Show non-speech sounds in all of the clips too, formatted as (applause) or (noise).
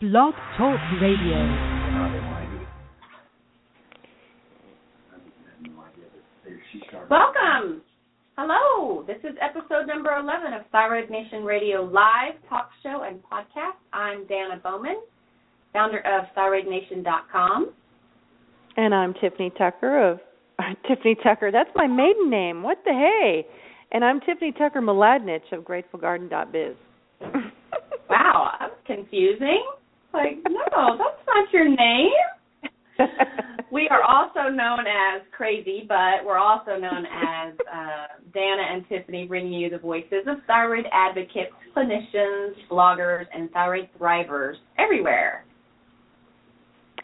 Blog Talk Radio. Welcome. Hello. This is episode number 11 of Thyroid Nation Radio live talk show and podcast. I'm Danna Bowman, founder of thyroidnation.com. And I'm Tiffany Tucker of (laughs) Tiffany Tucker. That's my maiden name. What the hey? And I'm Tiffany Tucker Mladinich of GratefulGarden.biz. wow, that's confusing. Like, no, that's not your name. (laughs) we are also known as Crazy, but we're also known as uh, Danna and Tiffany, bringing you the voices of thyroid advocates, clinicians, bloggers, and thyroid thrivers everywhere.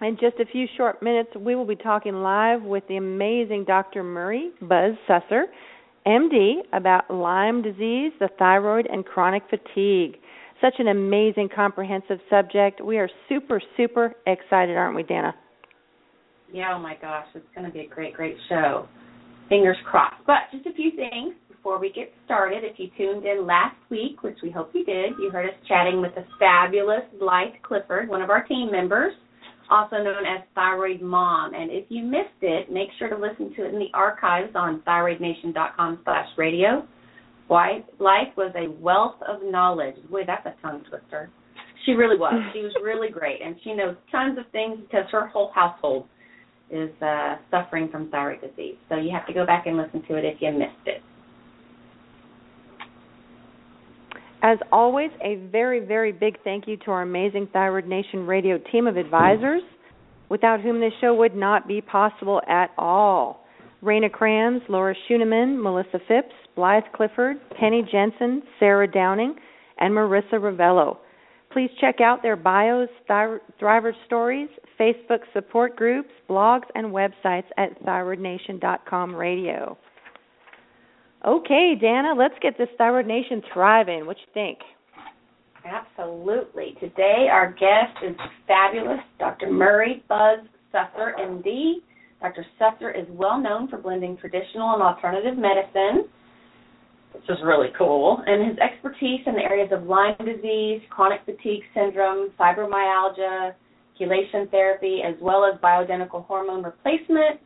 In just a few short minutes, we will be talking live with the amazing Dr. Murray Buz Susser, MD, about Lyme disease, the thyroid, and chronic fatigue. Such an amazing, comprehensive subject. We are super, super excited, aren't we, Danna? Yeah, oh my gosh, it's going to be a great, great show. Fingers crossed. But just a few things before we get started. If you tuned in last week, which we hope you did, you heard us chatting with the fabulous Blythe Clifford, one of our team members, also known as Thyroid Mom. And if you missed it, make sure to listen to it in the archives on thyroidnation.com slash radio. Blythe was a wealth of knowledge. Boy, that's a tongue twister. She really was. She was (laughs) really great, and she knows tons of things because her whole household is uh, suffering from thyroid disease. So you have to go back and listen to it if you missed it. As always, a very, very big thank you to our amazing Thyroid Nation radio team of advisors, without whom this show would not be possible at all. Raina Kranz, Laura Schuneman, Melissa Phipps, Blythe Clifford, Penny Jensen, Sarah Downing, and Marissa Ravello. Please check out their bios, Thriver Stories, Facebook support groups, blogs, and websites at thyroidnation.com radio. Okay, Danna, let's get this Thyroid Nation thriving. What you think? Absolutely. Today our guest is fabulous, Dr. Murray Buz Susser, MD. Dr. Susser is well known for blending traditional and alternative medicine which is really cool. And his expertise in the areas of Lyme disease, chronic fatigue syndrome, fibromyalgia, chelation therapy, as well as bioidentical hormone replacement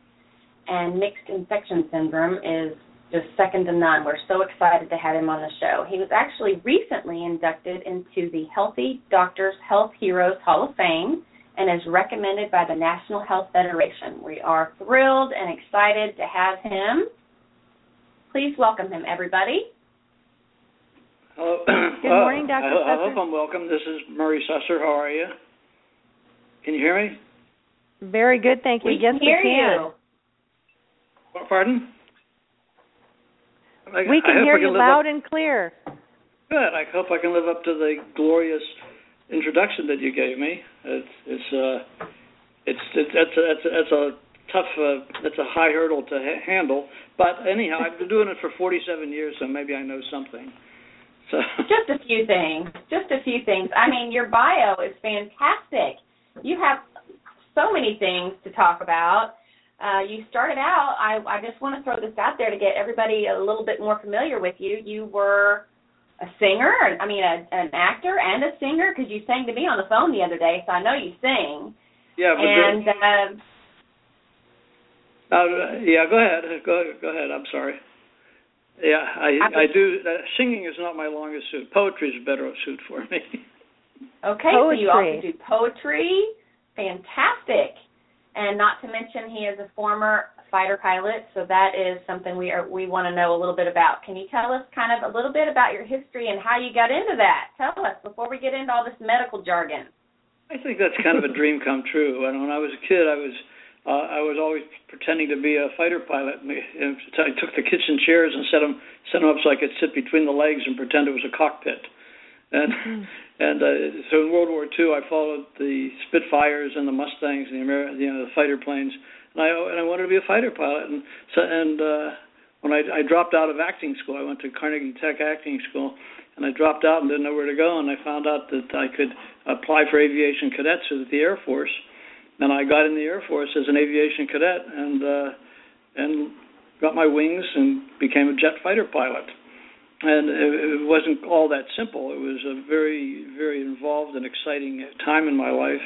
and mixed infection syndrome is just second to none. We're so excited to have him on the show. He was actually recently inducted into the Healthy Doctors Health Heroes Hall of Fame and is recommended by the National Health Federation. We are thrilled and excited to have him Please welcome him, everybody. Hello. Good morning, Dr. Uh, I, I hope I'm welcome. This is Murray Susser. How are you? Can you hear me? Very good, thank you. We yes, can hear we can. you. Pardon? I, we can I hear can you loud up, and clear. Good. I hope I can live up to the glorious introduction that you gave me. It's it's uh it's it's that's a, that's a, that's a tough uh, that's a high hurdle to ha- handle but anyhow, I've been doing it for 47 years, so maybe I know something. So (laughs) just a few things. Just a few things. I mean, your bio is fantastic. You have so many things to talk about. Uh, you started out. I, I just want to throw this out there to get everybody a little bit more familiar with you. You were a singer. I mean, a, an actor and a singer because you sang to me on the phone the other day, so I know you sing. Yeah, but and. The, uh, uh, yeah, go ahead. Go go ahead. I'm sorry. Yeah, I I do. Uh, singing is not my longest suit. Poetry is a better suit for me. Okay, poetry. so you also do poetry. Fantastic. And not to mention, he is a former fighter pilot, so that is something we are we want to know a little bit about. Can you tell us kind of a little bit about your history and how you got into that? Tell us before we get into all this medical jargon. I think that's kind of a dream come true. And when I was a kid, I was uh, I was always pretending to be a fighter pilot. And I took the kitchen chairs and set them set them up so I could sit between the legs and pretend it was a cockpit. And mm. and uh, so in World War II, I followed the Spitfires and the Mustangs and the Amer- you know the fighter planes, and I and I wanted to be a fighter pilot. And so and uh, when I, I dropped out of acting school, I went to Carnegie Tech acting school, and I dropped out and didn't know where to go. And I found out that I could apply for aviation cadets at the Air Force and I got in the Air Force as an aviation cadet and uh, and got my wings and became a jet fighter pilot. and it, it wasn't all that simple. It was a very, very involved and exciting time in my life,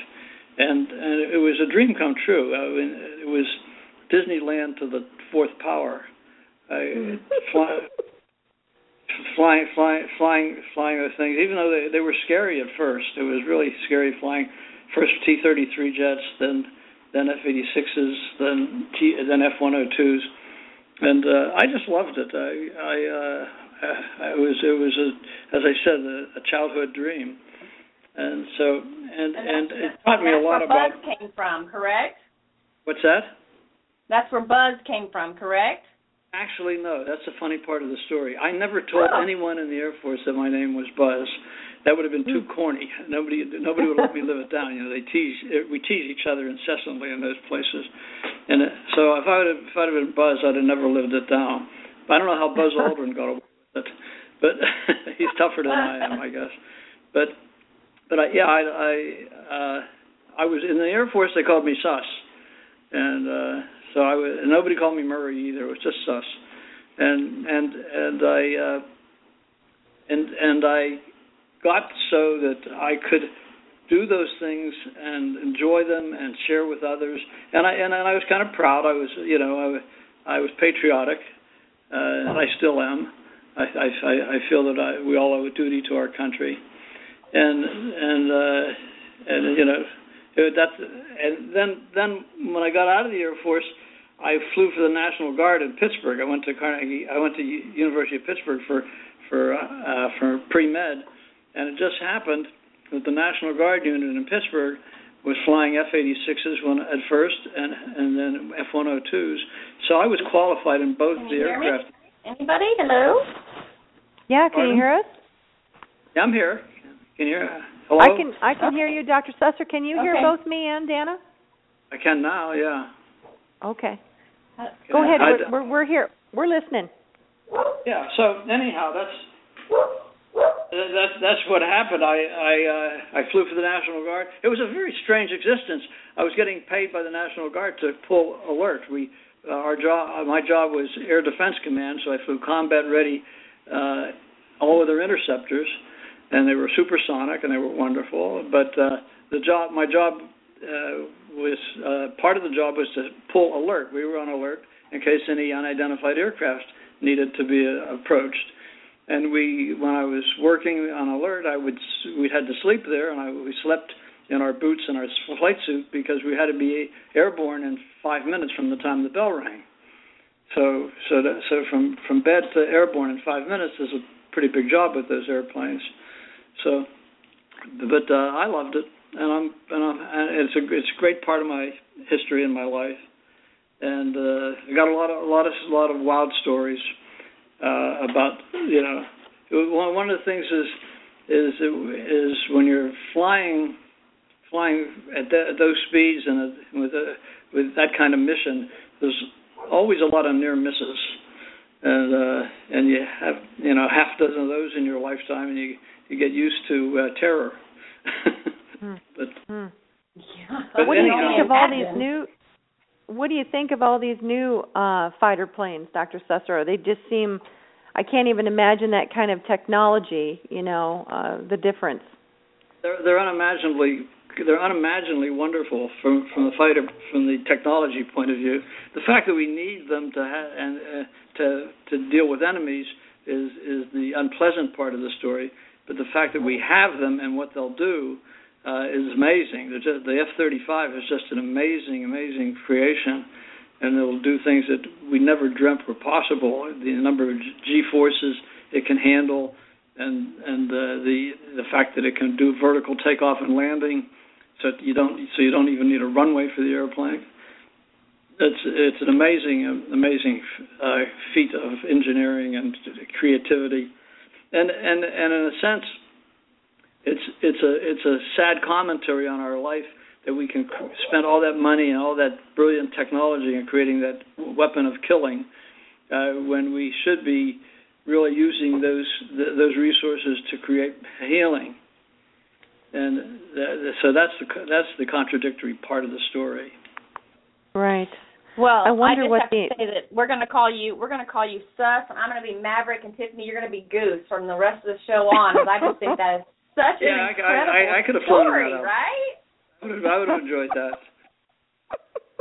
and and it was a dream come true. I mean, it was Disneyland to the fourth power. I (laughs) fly, flying, flying, flying, flying those things. Even though they they were scary at first, it was really scary flying. First T-33 jets, then then F-86s, then T, then F-102s, and uh, I just loved it. I I uh, uh, it was it was a as I said a, a childhood dream, and so and and, it taught me a lot about. Where Buz came from, correct? What's that? That's where Buz came from, correct? Actually, no. That's the funny part of the story. I never told oh. anyone in the Air Force that my name was Buz. That would have been too hmm. corny. (laughs) Nobody, nobody would let me live it down. You know, they tease, we tease each other incessantly in those places. And so if I would have, if I'd have been Buz, I'd have never lived it down. But I don't know how Buzz (laughs) Aldrin got away but but (laughs) he's tougher than I am, I guess. But but I, yeah, I I uh, I was in the Air Force. They called me Sus, and uh, so I was. Nobody called me Murray either. It was just Sus, and and and I uh, and and I got so that I could do those things and enjoy them and share with others. And I and, and I was kind of proud. I was you know I I was patriotic, uh, and I still am. I, I, I feel that I, we all owe a duty to our country, and and uh, and you know that and then then when I got out of the Air Force, I flew for the National Guard in Pittsburgh. I went to Carnegie. I went to University of Pittsburgh for for uh, for pre med, and it just happened that the National Guard unit in Pittsburgh was flying F-86s when, at first, and and then F-102s. So I was qualified in both the aircraft. Me? Anybody? Hello? Yeah, can Pardon? you hear us? Yeah, I'm here. Can you hear? Hello? I can I can hear you, Dr. Susser. Can you okay. hear both me and Danna? I can now, yeah. Okay. Uh, Go ahead. We're, we're, we're here. We're listening. Yeah. So anyhow, that's that's that's what happened. I I uh, I flew for the National Guard. It was a very strange existence. I was getting paid by the National Guard to pull alert. We uh, our job, uh, my job was Air Defense Command, so I flew combat ready uh, all of their interceptors, and they were supersonic and they were wonderful. But uh, the job, my job uh, was uh, part of the job was to pull alert. We were on alert in case any unidentified aircraft needed to be uh, approached. And we, when I was working on alert, I would we had to sleep there, and I we slept in our boots and our flight suit because we had to be airborne in five minutes from the time the bell rang. So so that, so from from bed to airborne in five minutes is a pretty big job with those airplanes. So, but uh, I loved it, and I'm and I'm and it's a it's a great part of my history in my life, and uh, I got a lot of a lot of a lot of wild stories uh, about you know one of the things is is is when you're flying flying at, the, at those speeds and a, with a, with that kind of mission, there's always a lot of near misses, and uh, and you have you know half a dozen of those in your lifetime, and you you get used to uh, terror. Hmm. (laughs) But, hmm. yeah. but what do you think of all these new? What do you think of all these new uh, fighter planes, Dr. Susser? They just seem. I can't even imagine that kind of technology. You know, uh, the difference. They're they're unimaginably they're unimaginably wonderful from from the fighter from the technology point of view. The fact that we need them to ha- and uh, to to deal with enemies is is the unpleasant part of the story. But the fact that we have them and what they'll do uh, is amazing. Just, the F-35 is just an amazing, amazing creation, and it'll do things that we never dreamt were possible. The number of G forces it can handle, and and uh, the the fact that it can do vertical takeoff and landing so you don't so you don't even need a runway for the airplane. It's it's an amazing amazing uh, feat of engineering and creativity, and and and in a sense, it's it's a it's a sad commentary on our life that we can spend all that money and all that brilliant technology in creating that weapon of killing uh, when we should be really using those th- those resources to create healing and so that's the that's the contradictory part of the story. Right. Well, I wonder just what have the to say that we're going to call you. We're going to call you Sus, and I'm going to be Maverick, and Tiffany, you're going to be Goose from the rest of the show on. Because I just think that is (laughs) such Yeah, an I- I- incredible I- I could have flown story, that out. right? I would have, I would have enjoyed that. (laughs)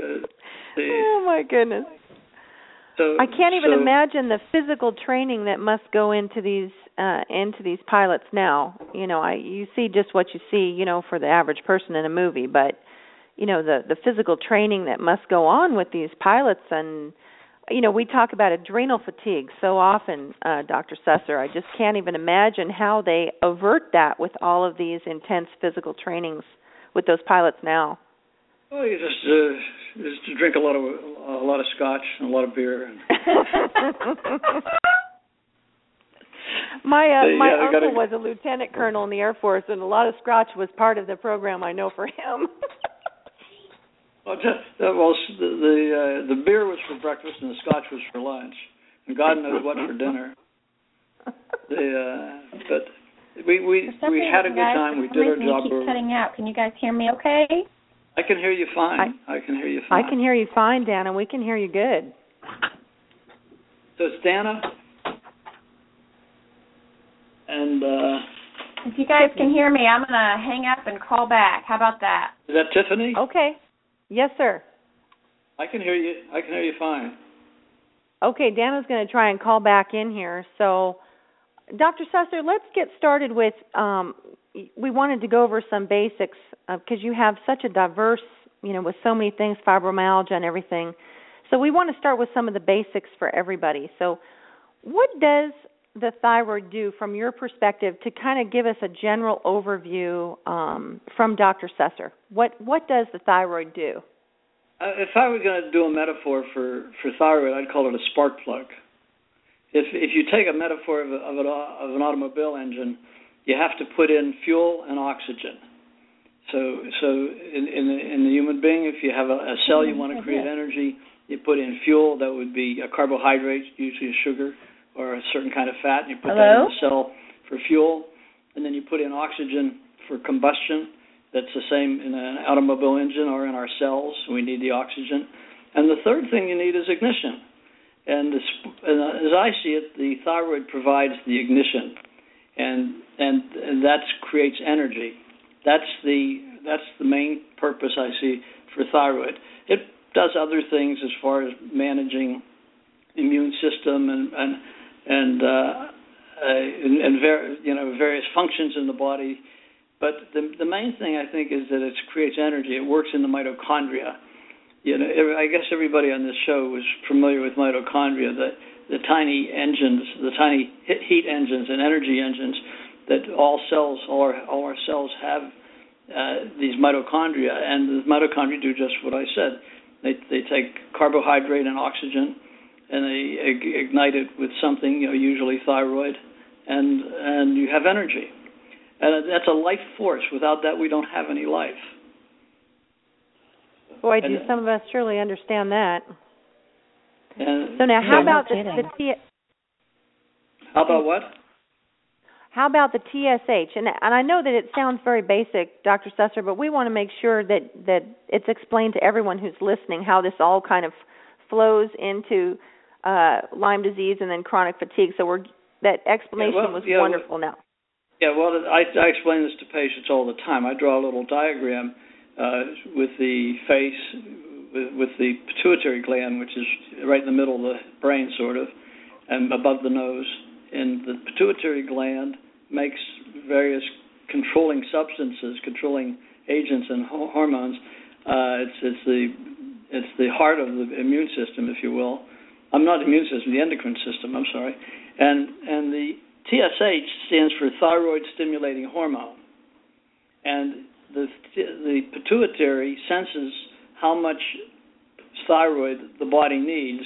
Uh, the, oh my goodness. So, I can't even so, imagine the physical training that must go into these uh into these pilots now. You know, I you see just what you see, you know, for the average person in a movie, but you know, the the physical training that must go on with these pilots and you know, we talk about adrenal fatigue so often, uh Dr. Susser. I just can't even imagine how they avert that with all of these intense physical trainings with those pilots now. Well, you just uh, just drink a lot of a lot of scotch and a lot of beer. And, (laughs) My uh, They- my yeah, uncle gotta- was a lieutenant colonel in the Air Force, and a lot of scotch was part of the program. I know for him. (laughs) well, just, uh, well, the the, uh, the beer was for breakfast and the scotch was for lunch, and God knows what for dinner. (laughs) The uh, but we we we had a good guys, time. We did our job. Keep cutting out. Can you guys hear me? Okay. I can hear you fine. I, can hear you fine. I can hear you fine, Dan, and we can hear you good. So it's Danna. And uh If you guys can hear me, I'm gonna hang up and call back. How about that? is that Tiffany? Okay. Yes, sir. I can hear you. I can hear you fine. Okay, Danna's going to try and call back in here. So, Dr. Susser, let's get started with. Um, we wanted to go over some basics because you have such a diverse, you know, with so many things, fibromyalgia and everything. So we want to start with some of the basics for everybody. So, what does the thyroid do from your perspective to kind of give us a general overview um, from Dr. Susser? What what does the thyroid do? Uh, if I were going to do a metaphor for for thyroid, I'd call it a spark plug. If if you take a metaphor of, of, an, of an automobile engine, you have to put in fuel and oxygen. So so in in the, in the human being, if you have a, a cell you want to mm-hmm. create energy, you put in fuel. That would be a carbohydrate, usually a sugar or a certain kind of fat. And you put that in the cell for fuel, and then you put in oxygen for combustion. That's the same in an automobile engine or in our cells. We need the oxygen. And the third thing you need is ignition. And, this, and as I see it, the thyroid provides the ignition, and and, that creates energy. That's the that's the main purpose I see for thyroid. It does other things as far as managing immune system and and and uh, and, and ver- you know various functions in the body. But the the main thing I think is that it creates energy. It works in the mitochondria. You know, I guess everybody on this show was familiar with mitochondria, the the tiny engines, the tiny heat engines and energy engines that all cells, all our, all our cells have uh, these mitochondria, and the mitochondria do just what I said. They they take carbohydrate and oxygen, and they ig- ignite it with something, you know, usually thyroid, and and you have energy, and that's a life force. Without that, we don't have any life. Boy, do And- some of us surely understand that. And So now, Yeah, how no about the, kidding. the T? how about what? How about the TSH? And and I know that it sounds very basic, Dr. Susser, but we want to make sure that that it's explained to everyone who's listening how this all kind of flows into uh, Lyme disease and then chronic fatigue. So we're that explanation well, was yeah, well- wonderful. now, Yeah, well, I, I explain this to patients all the time. I draw a little diagram uh, with the face, with, with the pituitary gland, which is right in the middle of the brain, sort of, and above the nose. And the pituitary gland makes various controlling substances, controlling agents and ho- hormones. Uh, it's it's the it's the heart of the immune system, if you will. I'm not immune system, the endocrine system. I'm sorry, and and the TSH stands for thyroid stimulating hormone, and the the pituitary senses how much thyroid the body needs,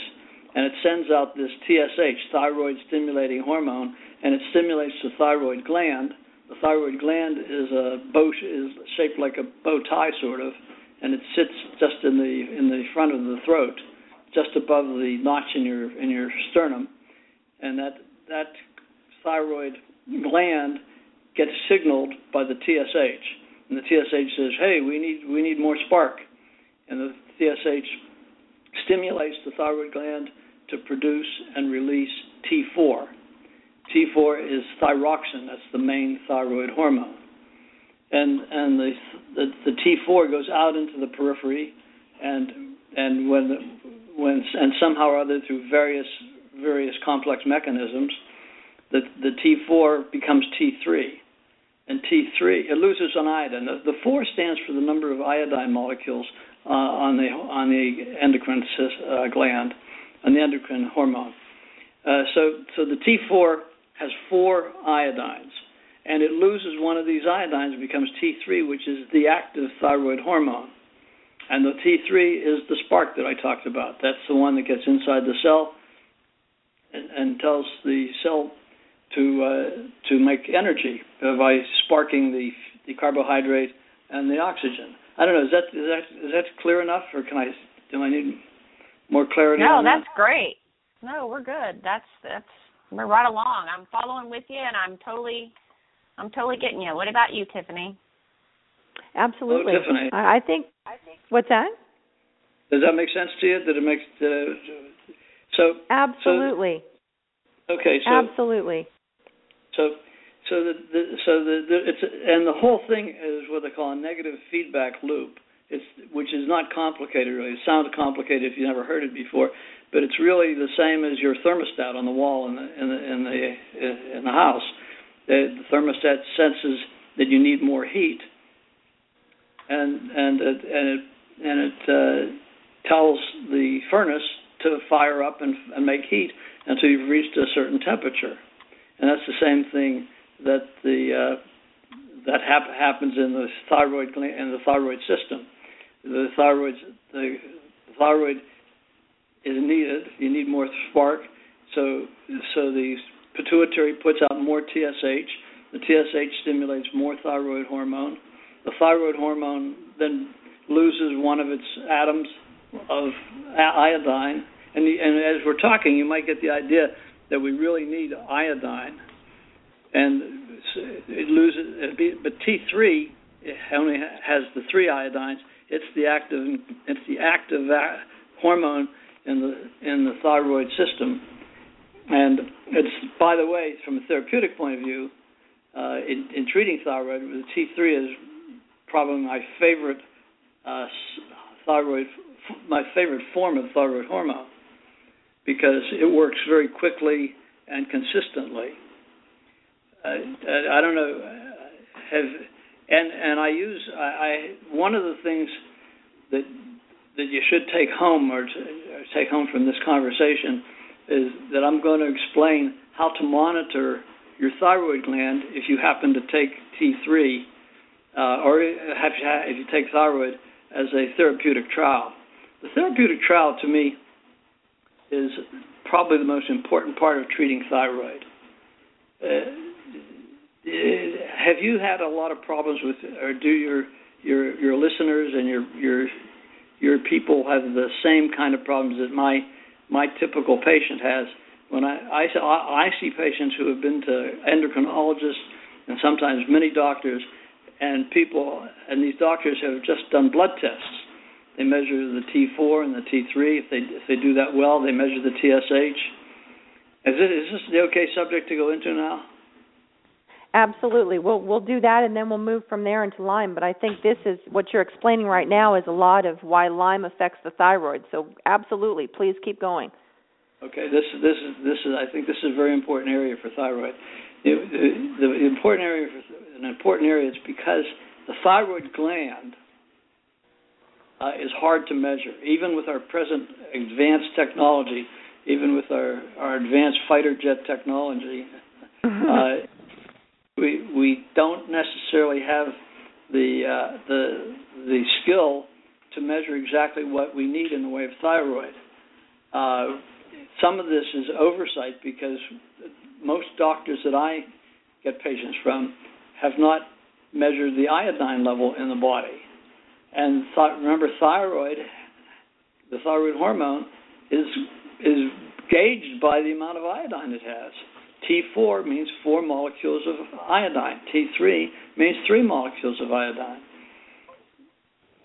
and it sends out this TSH, thyroid stimulating hormone, and it stimulates the thyroid gland. The thyroid gland is a bow is shaped like a bow tie sort of, and it sits just in the in the front of the throat, just above the notch in your in your sternum, and that that thyroid gland gets signaled by the TSH, and the TSH says, "Hey, we need we need more spark," and the TSH stimulates the thyroid gland to produce and release T4. T4 is thyroxine, that's the main thyroid hormone. And and the the, the T4 goes out into the periphery and and when when and somehow or other through various various complex mechanisms the the T4 becomes T3 and T3 it loses an iodine. The, the 4 stands for the number of iodine molecules uh, on the on the endocrine uh, gland, on the endocrine hormone. Uh, so so the T4 has four iodines, and it loses one of these iodines becomes T3, which is the active thyroid hormone. And the T3 is the spark that I talked about. That's the one that gets inside the cell and, and tells the cell to uh, to make energy by sparking the the carbohydrate and the oxygen. I don't know. Is that is that is that clear enough, or can I do I need more clarity? No, that's that? great. No, we're good. That's that's we're right along. I'm following with you, and I'm totally I'm totally getting you. What about you, Tiffany? Absolutely. Oh, Tiffany. I, I think. I think. What's that? Does that make sense to you? Did it make uh, so? Absolutely. So, okay. So. Absolutely. So so the, the so the, the it's and the whole thing is what they call a negative feedback loop. It's which is not complicated really. It sounds complicated if you've never heard it before, but it's really the same as your thermostat on the wall in the in the in the in the house. The, the thermostat senses that you need more heat, and and it, and it and it uh, tells the furnace to fire up and, and make heat until you've reached a certain temperature. And that's the same thing that the uh, that hap- happens in the thyroid in the thyroid system. The thyroid the thyroid is needed. You need more spark, so so the pituitary puts out more TSH. The TSH stimulates more thyroid hormone. The thyroid hormone then loses one of its atoms of iodine, and, the, and as we're talking, you might get the idea that we really need iodine and it loses. But T3 only has the three iodines. It's the active. It's the active hormone in the in the thyroid system, and it's by the way, from a therapeutic point of view, uh, in, in treating thyroid, the T3 is probably my favorite uh, thyroid, my favorite form of thyroid hormone, because it works very quickly and consistently I, I don't know have and and I use I, I one of the things that that you should take home or, to, or take home from this conversation is that I'm going to explain how to monitor your thyroid gland if you happen to take T3 uh, or you, if you take thyroid as a therapeutic trial. The therapeutic trial to me is probably the most important part of treating thyroid. Uh, Uh, have you had a lot of problems with, or do your your your listeners and your your your people have the same kind of problems that my my typical patient has? When I I, I see patients who have been to endocrinologists and sometimes many doctors, and people and these doctors have just done blood tests. They measure the T4 and the T3. If they if they do that well, they measure the TSH. Is, it, is this the okay subject to go into now? Absolutely. We'll we'll do that and then we'll move from there into Lyme. But I think this is what you're explaining right now is a lot of why Lyme affects the thyroid. So absolutely, please keep going. Okay, this this is this is I think this is a very important area for thyroid. The, important area for, an important area is because the thyroid gland uh, is hard to measure, even with our present advanced technology, even with our our advanced fighter jet technology. (laughs) Uh, we we don't necessarily have the uh, the the skill to measure exactly what we need in the way of thyroid. Uh, some of this is oversight because most doctors that I get patients from have not measured the iodine level in the body. And th- remember, thyroid, the thyroid hormone, is is gauged by the amount of iodine it has. T4 means four molecules of iodine. T3 means three molecules of iodine.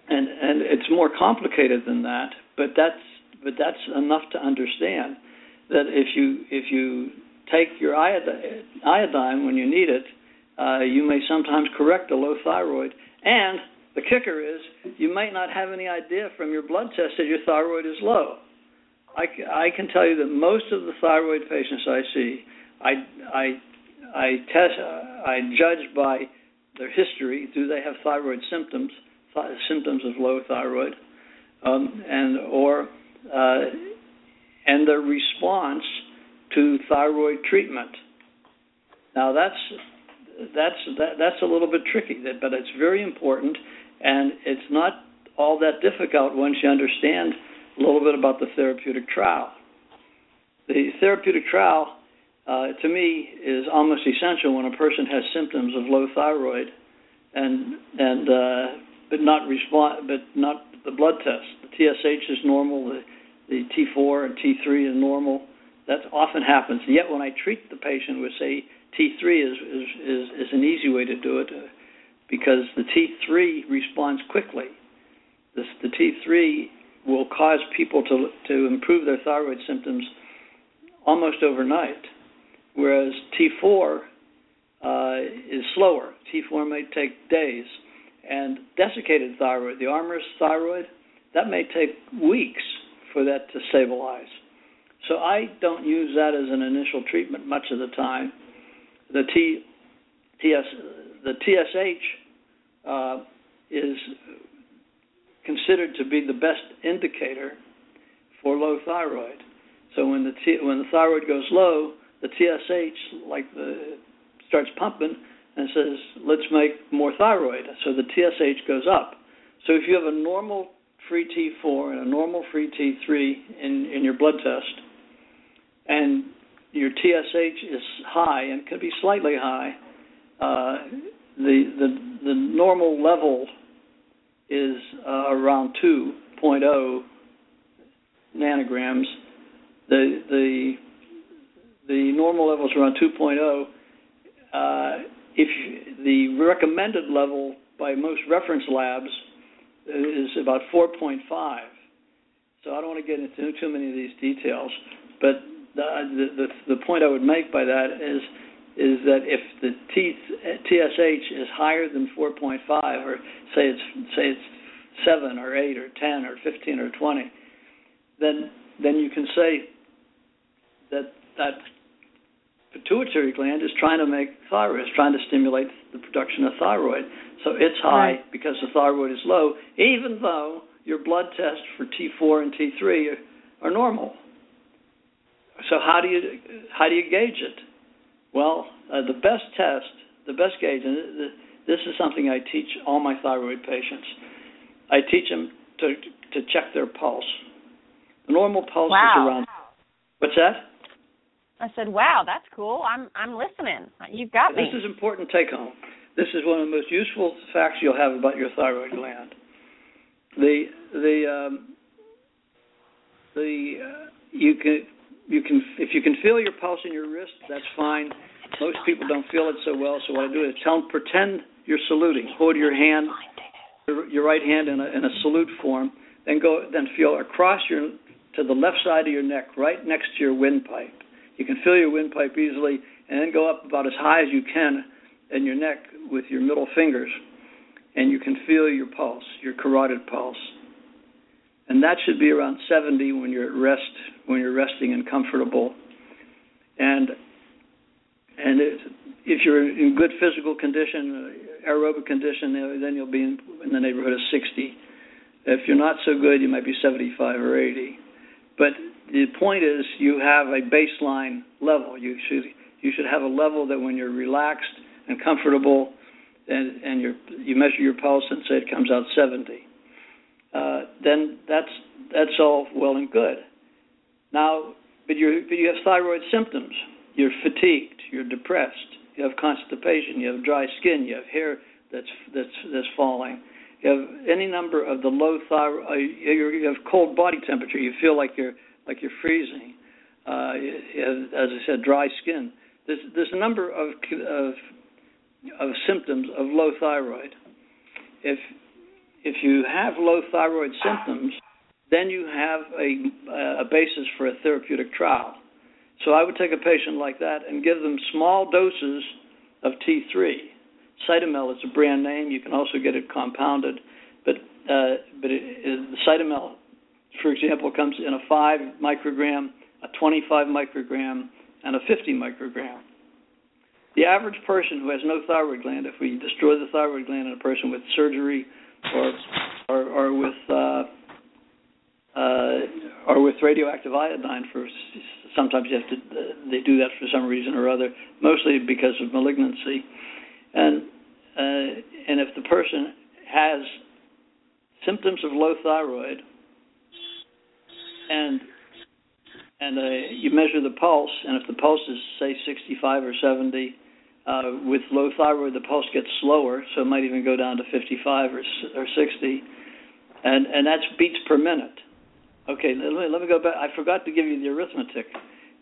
And and it's more complicated than that, but that's but that's enough to understand that if you if you take your iodine, iodine when you need it, uh, you may sometimes correct a low thyroid. And the kicker is you might not have any idea from your blood test that your thyroid is low. I, I can tell you that most of the thyroid patients I see, I I I test I judge by their history. Do they have thyroid symptoms? Th- symptoms of low thyroid, um, and or uh, and their response to thyroid treatment. Now that's that's that, that's a little bit tricky, but it's very important, and it's not all that difficult once you understand a little bit about the therapeutic trial. The therapeutic trial, uh, to me, is almost essential when a person has symptoms of low thyroid, and and uh, but not respond, but not the blood test. The TSH is normal. The the T4 and T3 is normal. That often happens. Yet when I treat the patient with say T3 is is is, is an easy way to do it uh, because the T3 responds quickly. This, the T3 will cause people to to improve their thyroid symptoms almost overnight, whereas T4 uh, is slower. T4 may take days, and desiccated thyroid, the Armour's thyroid, that may take weeks for that to stabilize. So I don't use that as an initial treatment much of the time. The T, TS, the TSH uh, is considered to be the best indicator for low thyroid. So when the T, when the thyroid goes low, the TSH like the starts pumping and says, "Let's make more thyroid." So the TSH goes up. So if you have a normal free T4 and a normal free T3 in in your blood test, and your TSH is high and could be slightly high, uh, the the the normal level is uh, around 2.0 nanograms. The the the normal level is around 2.0. Uh, if the recommended level by most reference labs is about 4.5. So I don't want to get into too many of these details, but the the, the point I would make by that is is that if the T, TSH is higher than 4.5, or say it's say it's seven or eight or 10 or 15 or 20, then then you can say that that pituitary gland is trying to make thyroid, is trying to stimulate the production of thyroid. So it's high right. because the thyroid is low, even though your blood tests for T4 and T3 are, are normal. So how do you how do you gauge it? Well, uh, the best test, the best gauge, and this is something I teach all my thyroid patients. I teach them to to check their pulse. The normal pulse wow. is around. What's that? I said, "Wow, that's cool. I'm I'm listening. You've got me." This is important take home. This is one of the most useful facts you'll have about your thyroid gland. The the um, the uh, you can you can if you can feel your pulse in your wrist, that's fine. Most people don't feel it so well, so what I do is tell them pretend you're saluting. Hold your hand, your right hand in a in a salute form, then go then feel across your to the left side of your neck, right next to your windpipe. You can feel your windpipe easily, and then go up about as high as you can in your neck with your middle fingers, and you can feel your pulse, your carotid pulse. And that should be around 70 when you're at rest, when you're resting and comfortable. And and if you're in good physical condition, aerobic condition, then you'll be in, in the neighborhood of 60. If you're not so good, you might be 75 or 80. But the point is you have a baseline level. You should you should have a level that when you're relaxed and comfortable, and and you you measure your pulse and say it comes out 70. Uh, then that's that's all well and good. Now, but you but you have thyroid symptoms. You're fatigued. You're depressed. You have constipation. You have dry skin. You have hair that's that's that's falling. You have any number of the low thyroid. Uh, you have cold body temperature. You feel like you're like you're freezing. Uh, as I said, dry skin. There's there's a number of of of symptoms of low thyroid. If if you have low thyroid symptoms, then you have a, a basis for a therapeutic trial. So I would take a patient like that and give them small doses of T3. Cytomel is a brand name. You can also get it compounded, but uh, but it, it, the Cytomel, for example, comes in a five microgram, a 25 microgram, and a 50 microgram. The average person who has no thyroid gland, if we destroy the thyroid gland in a person with surgery or or, or with uh, uh, or with radioactive iodine for sometimes you have to they do that for some reason or other mostly because of malignancy and uh, and if the person has symptoms of low thyroid and and uh, you measure the pulse and if the pulse is say 65 or 70 uh, with low thyroid the pulse gets slower so it might even go down to 55 or or 60 and and that's beats per minute Okay, let me, let me go back. I forgot to give you the arithmetic.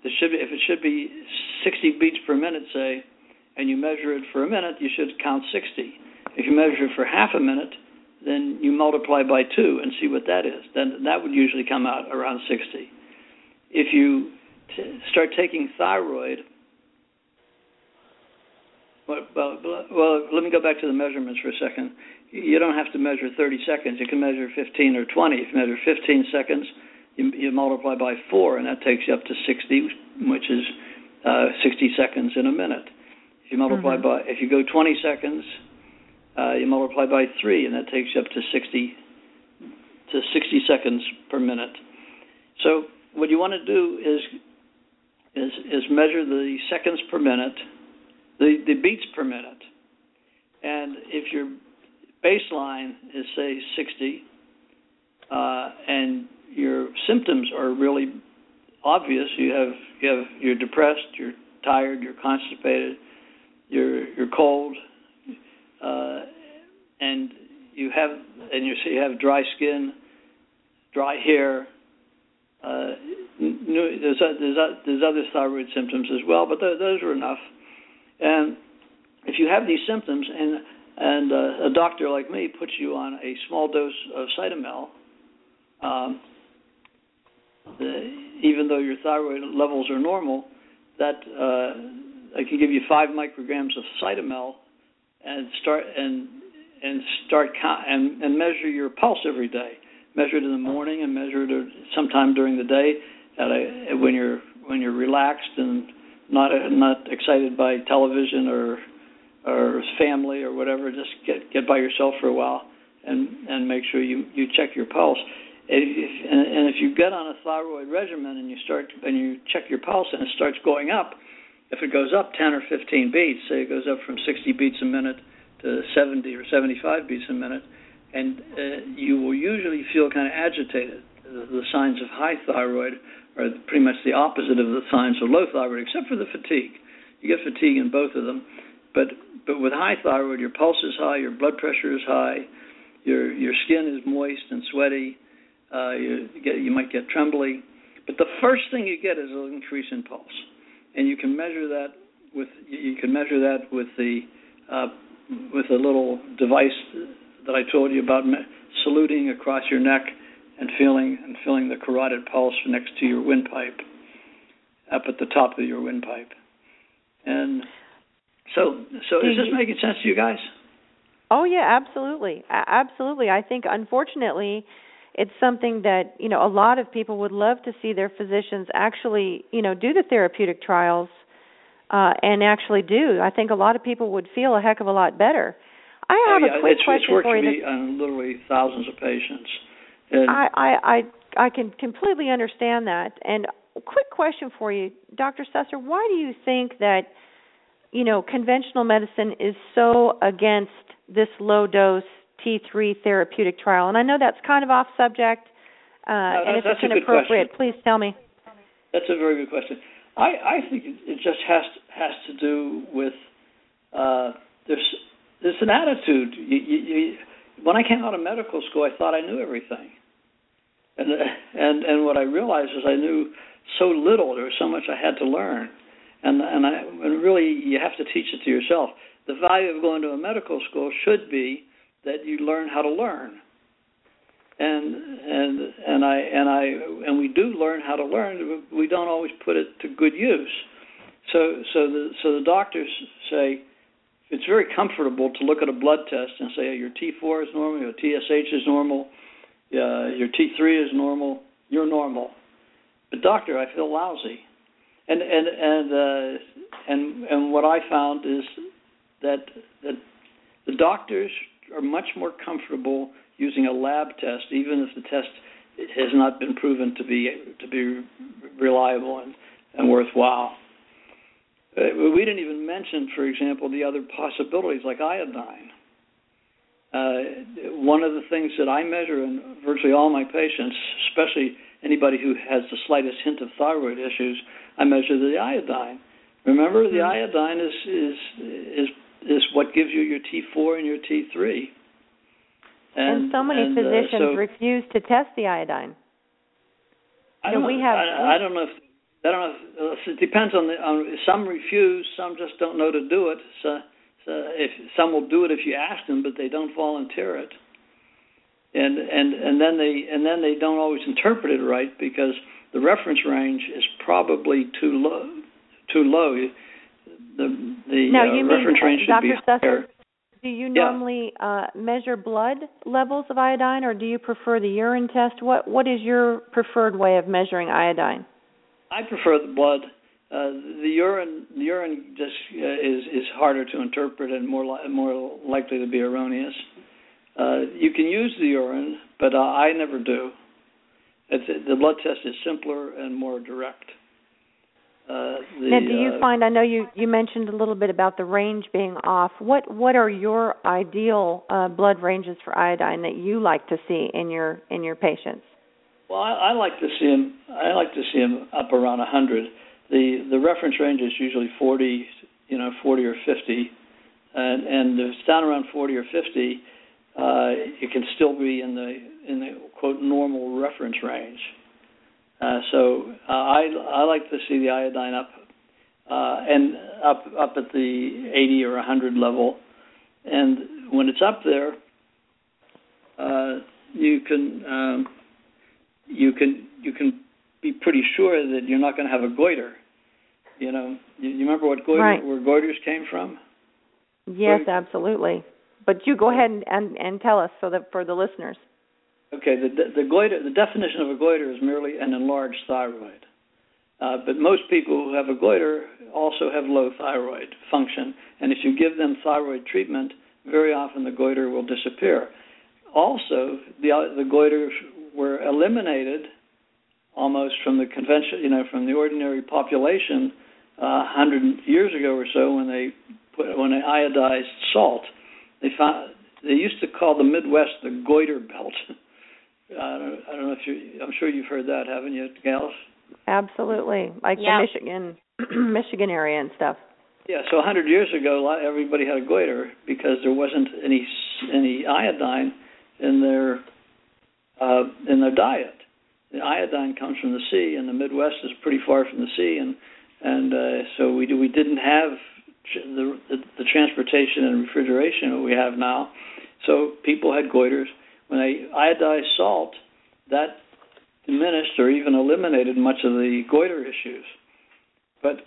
There should be, if it should be 60 beats per minute, say, and you measure it for a minute, you should count 60. If you measure it for half a minute, then you multiply by two and see what that is. Then that would usually come out around 60. If you t- start taking thyroid, well, well, well, let me go back to the measurements for a second you don't have to measure 30 seconds. You can measure 15 or 20. If you measure 15 seconds, you, you multiply by four, and that takes you up to 60, which is uh, 60 seconds in a minute. If you multiply mm-hmm. by, if you go 20 seconds, uh, you multiply by three, and that takes you up to 60 to 60 seconds per minute. So what you want to do is is is measure the seconds per minute, the the beats per minute, and if you're baseline is say 60, uh, and your symptoms are really obvious. You have you have you're depressed, you're tired, you're constipated, you're you're cold, uh, and you have and you see you have dry skin, dry hair. Uh, there's there's there's other thyroid symptoms as well, but those are enough. And if you have these symptoms, and and uh, a doctor like me puts you on a small dose of cytomel, um, the, even though your thyroid levels are normal, that uh, I can give you five micrograms of cytomel and start and and start and, and measure your pulse every day. Measure it in the morning and measure it sometime during the day at a, when you're when you're relaxed and not not excited by television or or family or whatever, just get get by yourself for a while and and make sure you you check your pulse. If, and, and if you get on a thyroid regimen and you start and you check your pulse and it starts going up, if it goes up 10 or 15 beats, say it goes up from 60 beats a minute to 70 or 75 beats a minute, and uh, you will usually feel kind of agitated. The, signs of high thyroid are pretty much the opposite of the signs of low thyroid, except for the fatigue. You get fatigue in both of them, but but with high thyroid, your pulse is high, your blood pressure is high, your your skin is moist and sweaty. Uh, you get you might get trembly, but the first thing you get is an increase in pulse, and you can measure that with you can measure that with the uh, with a little device that I told you about, saluting across your neck and feeling and feeling the carotid pulse next to your windpipe, up at the top of your windpipe, and so, so is this making sense to you guys? Oh yeah, absolutely, absolutely. I think unfortunately, it's something that you know a lot of people would love to see their physicians actually you know do the therapeutic trials uh, and actually do. I think a lot of people would feel a heck of a lot better. I oh, have oh, yeah. a quick it's, question it's worked for you. Me on literally thousands of patients. And I, I I I can completely understand that. And quick question for you, Dr. Susser, why do you think that you know, conventional medicine is so against this low dose T3 therapeutic trial. And I know that's kind of off subject, uh, no, and if it's inappropriate, please tell me. That's a very good question. I, I think it just has to, has to do with uh, there's there's an attitude. You, you, you, when I came out of medical school, I thought I knew everything, and and and what I realized is I knew so little. There was so much I had to learn and and I and really you have to teach it to yourself. The value of going to a medical school should be that you learn how to learn. and and and I and I and we do learn how to learn. We don't always put it to good use. So so the so the doctors say it's very comfortable to look at a blood test and say your T4 is normal, your TSH is normal, uh, your T3 is normal, you're normal. But doctor, I feel lousy. And and and uh, and and what I found is that that the doctors are much more comfortable using a lab test, even if the test has not been proven to be to be reliable and, and worthwhile. Uh, we didn't even mention, for example, the other possibilities like iodine. Uh, one of the things that I measure in virtually all my patients, especially anybody who has the slightest hint of thyroid issues, I measure the iodine. Remember, the mm-hmm. iodine is is is is what gives you your T4 and your T3. And, and so many and, uh, physicians uh, so, refuse to test the iodine. I don't, we have. I, I don't know if I don't know. If, uh, it depends on the. On, some refuse. Some just don't know to do it. So, so if some will do it if you ask them, but they don't volunteer it. And and and then they and then they don't always interpret it right because the reference range is probably too low. Too low. The the now, uh, you reference mean, range should Dr. be higher. Do you normally uh, measure blood levels of iodine, or do you prefer the urine test? What What is your preferred way of measuring iodine? I prefer the blood. Uh, the urine, the urine just uh, is is harder to interpret and more li- more likely to be erroneous. Uh, you can use the urine, but uh, I never do. It's, the blood test is simpler and more direct. Uh, the, now, do you uh, find? I know you you mentioned a little bit about the range being off. What what are your ideal uh, blood ranges for iodine that you like to see in your in your patients? Well, I, I like to see them. I like to see them up around 100. The the reference range is usually 40, you know, 40 or 50, and and if it's down around 40 or 50, uh, it can still be in the in the quote normal reference range. Uh, so uh, I I like to see the iodine up uh, and up up at the 80 or 100 level, and when it's up there, uh, you can um, you can you can be pretty sure that you're not going to have a goiter. You know, you, you remember what goiter right. where goiters came from? Yes, absolutely. But you go ahead and, and, and tell us so that for the listeners. Okay, the the goiter the definition of a goiter is merely an enlarged thyroid. Uh, but most people who have a goiter also have low thyroid function, and if you give them thyroid treatment, very often the goiter will disappear. Also, the the goiters were eliminated almost from the convention, you know, from the ordinary population uh, 100 years ago or so when they put when they iodized salt. They found they used to call the Midwest the goiter belt. (laughs) I don't, I don't know if you. I'm sure you've heard that, haven't you, gals? Absolutely, like yeah. the Michigan, (clears throat) Michigan area and stuff. Yeah, so 100 years ago, everybody had a goiter because there wasn't any any iodine in their uh, in their diet. The iodine comes from the sea, and the Midwest is pretty far from the sea, and and uh, so we do, we didn't have the, the the transportation and refrigeration that we have now. So people had goiters when they iodized salt, that diminished or even eliminated much of the goiter issues. But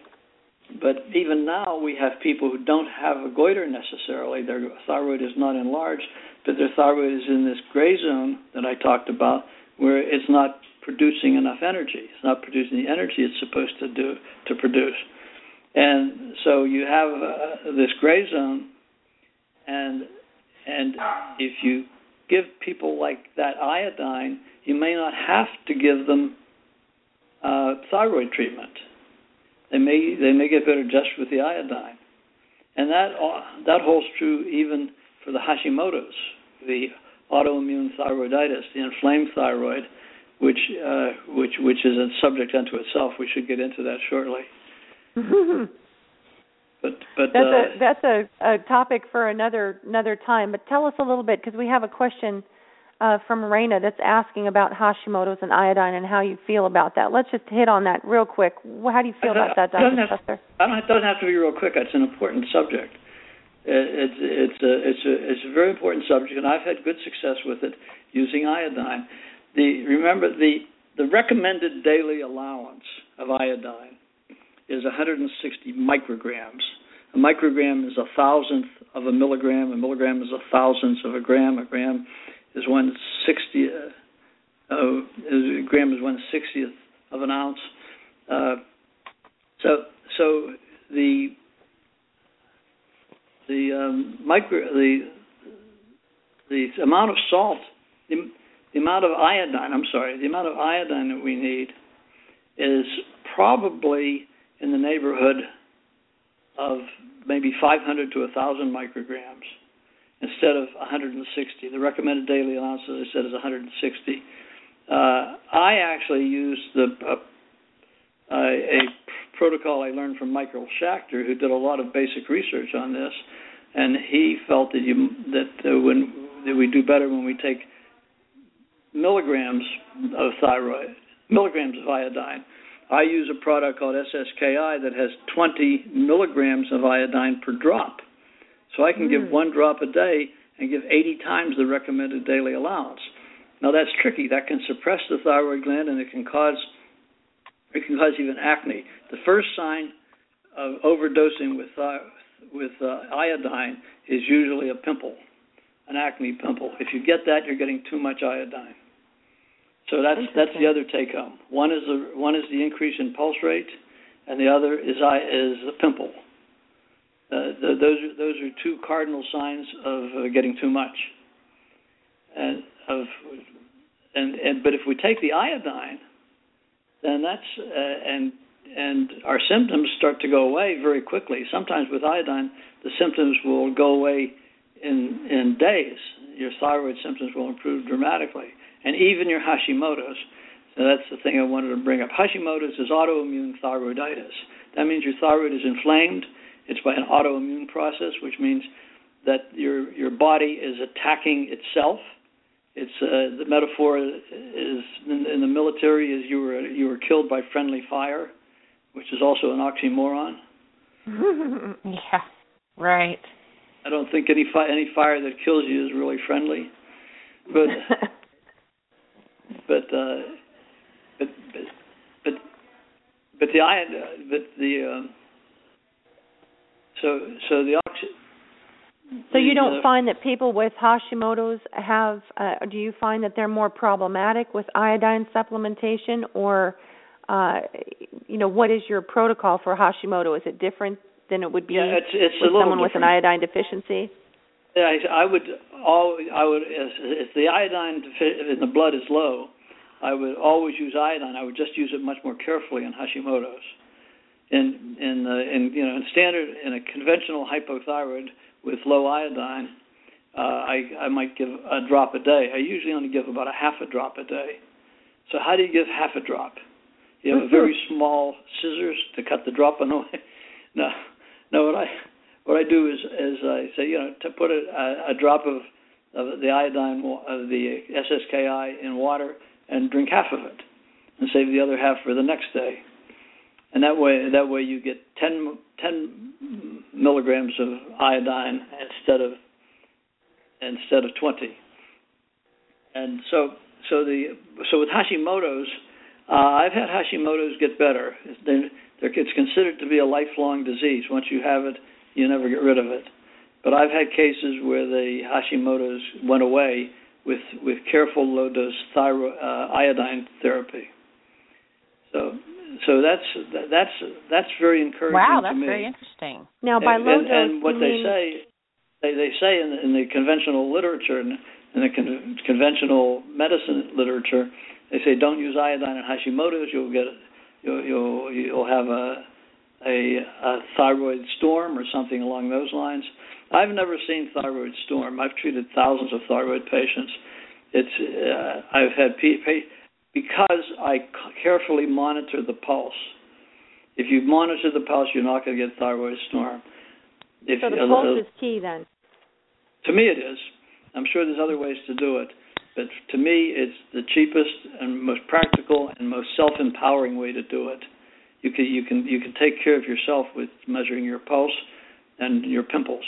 but even now we have people who don't have a goiter necessarily. Their thyroid is not enlarged, but their thyroid is in this gray zone that I talked about, where it's not producing enough energy. It's not producing the energy it's supposed to do to produce. And so you have uh, this gray zone, and and if you give people like that iodine, you may not have to give them uh, thyroid treatment. They may they may get better just with the iodine, and that uh, that holds true even for the Hashimoto's, the autoimmune thyroiditis, the inflamed thyroid, which uh, which which is a subject unto itself. We should get into that shortly. (laughs) But but that's uh, a that's a, a topic for another another time. But tell us a little bit because we have a question uh, from Raina that's asking about Hashimoto's and iodine and how you feel about that. Let's just hit on that real quick. How do you feel about that, Dr. Have, I don't, it doesn't have to be real quick. It's an important subject. it's it's a it's a it's a very important subject, and I've had good success with it using iodine. The remember the the recommended daily allowance of iodine is 160 micrograms. A microgram is a thousandth of a milligram. A milligram is a thousandth of a gram. A gram is one sixtieth. Uh, a gram is one sixtieth of an ounce. Uh, so so the the um, micro the the amount of salt the, the amount of iodine I'm sorry the amount of iodine that we need is probably in the neighborhood of maybe 500 to 1,000 micrograms instead of 160. The recommended daily allowance, as I said, is 160. Uh, I actually use the uh, a protocol I learned from Michael Schachter, who did a lot of basic research on this, and he felt that you that uh, when that we do better when we take milligrams of thyroid, milligrams of iodine. I use a product called SSKI that has 20 milligrams of iodine per drop. So I can mm. give hmm. one drop a day and give 80 times the recommended daily allowance. Now that's tricky. That can suppress the thyroid gland and it can cause it can cause even acne. The first sign of overdosing with with uh, iodine is usually a pimple, an acne pimple. If you get that, you're getting too much iodine. So that's that's the other take home. One is the one is the increase in pulse rate, and the other is I is the pimple. Uh, the, those are those are two cardinal signs of uh, getting too much. And of and and but if we take the iodine, then that's uh, and and our symptoms start to go away very quickly. Sometimes with iodine, the symptoms will go away in in days. Your thyroid symptoms will improve dramatically, and even your Hashimoto's. So that's the thing I wanted to bring up. Hashimoto's is autoimmune thyroiditis. That means your thyroid is inflamed. It's by an autoimmune process, which means that your your body is attacking itself it's uh, the metaphor is in, in the military is you were you were killed by friendly fire, which is also an oxymoron. (laughs) yeah, right. I don't think any fi- any fire that kills you is really friendly, but (laughs) but, uh, but but but but the but the uh, so so the oxy so you don't find that people with Hashimoto's have? Uh, do you find that they're more problematic with iodine supplementation, or uh, you know, what is your protocol for Hashimoto? Is it different than it would be yeah, it's, it's with someone different. with an iodine deficiency? Yeah, I would all I would if the iodine in the blood is low, I would always use iodine. I would just use it much more carefully in Hashimoto's. In in the in you know in standard in a conventional hypothyroid with low iodine, uh, I, I might give a drop a day. I usually only give about a half a drop a day. So how do you give half a drop? You have a very small scissors to cut the drop in away. (laughs) no, no. What I what I do is is I say you know to put a, a, drop of of the iodine of the SSKI in water and drink half of it, and save the other half for the next day. And that way that way you get 10, 10 milligrams of iodine instead of instead of 20 and so so the so with Hashimoto's uh, I've had Hashimoto's get better. They're, they're, it's considered to be a lifelong disease. Once you have it you never get rid of it but I've had cases where the Hashimoto's went away with with careful low dose thyroid uh, iodine therapy so so that's that's that's very encouraging wow, that's to me. very interesting. Now, by and, low and, dose, and what they mean... say, they they say in the, in the conventional literature and in the con- conventional medicine literature, they say don't use iodine in Hashimoto's. You'll get you'll you'll you'll have a a, a thyroid storm or something along those lines. I've never seen thyroid storm. I've treated thousands of thyroid patients. It's uh, I've had p- pa- because I carefully monitor the pulse. If you monitor the pulse, you're not going to get thyroid storm. If, so the pulse uh, is key then. To me, it is. I'm sure there's other ways to do it, but to me, it's the cheapest and most practical and most self-empowering way to do it. You can you can you can take care of yourself with measuring your pulse and your pimples.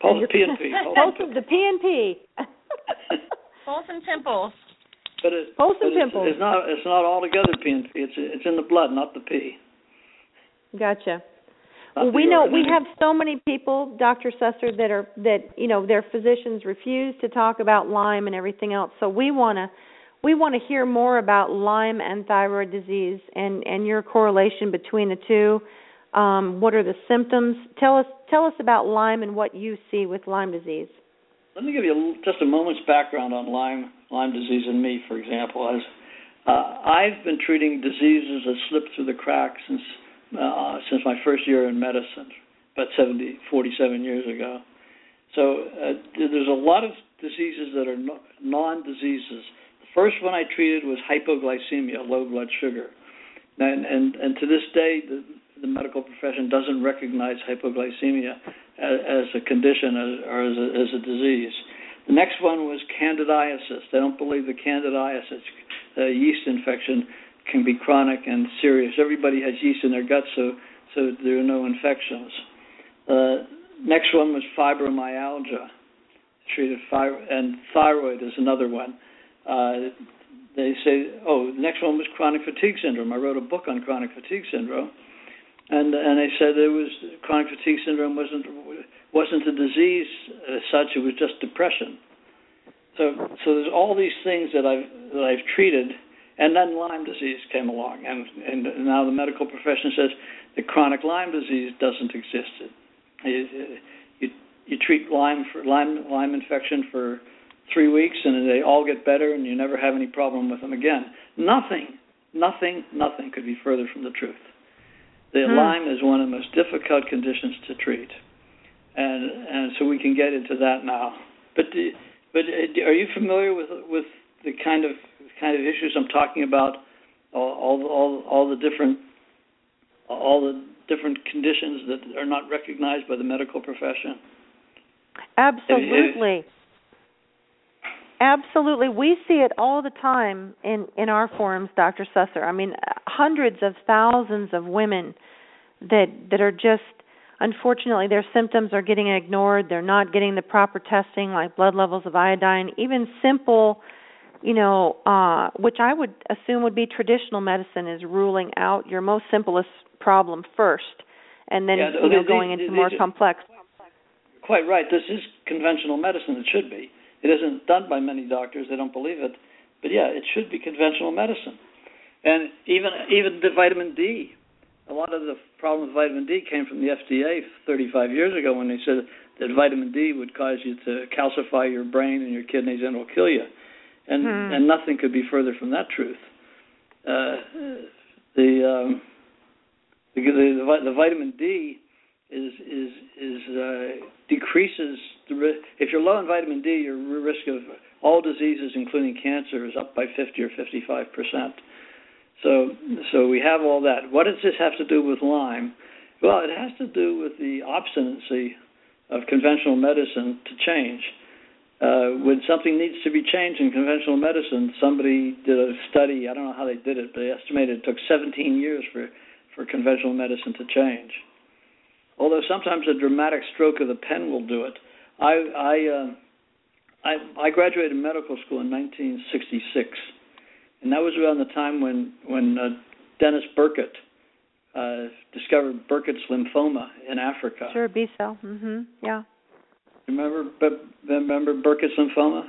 Pulse P&P. (laughs) Pulse of the P&P. (laughs) Pulse and pimples. But it, Pulse and it's, pimples. it's not it's not altogether P&P. It's it's in the blood, not the P. Gotcha. Not Well, we know we have so many people, Dr. Susser, that are that you know their physicians refuse to talk about Lyme and everything else. So we want to we want to hear more about Lyme and thyroid disease and and your correlation between the two. Um, what are the symptoms? Tell us tell us about Lyme and what you see with Lyme disease. Let me give you just a moment's background on Lyme Lyme disease and me, for example. As uh, I've been treating diseases that slip through the cracks since uh, since my first year in medicine, about 70, 47 years ago. So uh, there's a lot of diseases that are non-diseases. First one I treated was hypoglycemia, low blood sugar, and and, and to this day the the medical profession doesn't recognize hypoglycemia as, as a condition as, or as a, as a disease. The next one was candidiasis. They don't believe the candidiasis, uh, yeast infection, can be chronic and serious. Everybody has yeast in their guts, so so there are no infections. Uh, next one was fibromyalgia, treated thy- and thyroid is another one. Uh, they say, oh, the next one was chronic fatigue syndrome. I wrote a book on chronic fatigue syndrome, and and they said it was chronic fatigue syndrome wasn't wasn't a disease as such; it was just depression. So so there's all these things that I've that I've treated, and then Lyme disease came along, and and now the medical profession says that chronic Lyme disease doesn't exist. You you, you treat Lyme for Lyme Lyme infection for three weeks, and they all get better, and you never have any problem with them again. Nothing, nothing, nothing could be further from the truth. The Hmm. Lyme is one of the most difficult conditions to treat, and and so we can get into that now. But the, but uh, are you familiar with with the kind of kind of issues I'm talking about? All all all, all the different all the different conditions that are not recognized by the medical profession. Absolutely. Absolutely. We see it all the time in in our forums, Dr. Susser. I mean, hundreds of thousands of women that that are just unfortunately their symptoms are getting ignored. They're not getting the proper testing like blood levels of iodine, even simple you know, uh which I would assume would be traditional medicine is ruling out your most simplest problem first and then Yeah, you know going into these- more complex. Quite right. This is conventional medicine. It should be. It isn't done by many doctors. They don't believe it. But yeah, it should be conventional medicine. And even even the vitamin D. A lot of the problem with vitamin D came from the FDA 35 years ago when they said that vitamin D would cause you to calcify your brain and your kidneys and it'll kill you. And Hmm. and nothing could be further from that truth. Uh, the, um, the the the the vitamin D is is is uh, decreases the ri- if you're low in vitamin D, your risk of all diseases, including cancer, is up by 50 or 55 percent. So so we have all that. What does this have to do with Lyme? Well, it has to do with the obstinacy of conventional medicine to change. Uh, when something needs to be changed in conventional medicine, somebody did a study. I don't know how they did it, but they estimated it took 17 years for for conventional medicine to change. Although sometimes a dramatic stroke of the pen will do it. I I uh, I, I graduated medical school in 1966, and that was around the time when when uh, Dennis Burkitt uh, discovered Burkitt's lymphoma in Africa. Sure, B cell. Mhm. Yeah. Remember remember Burkitt's lymphoma?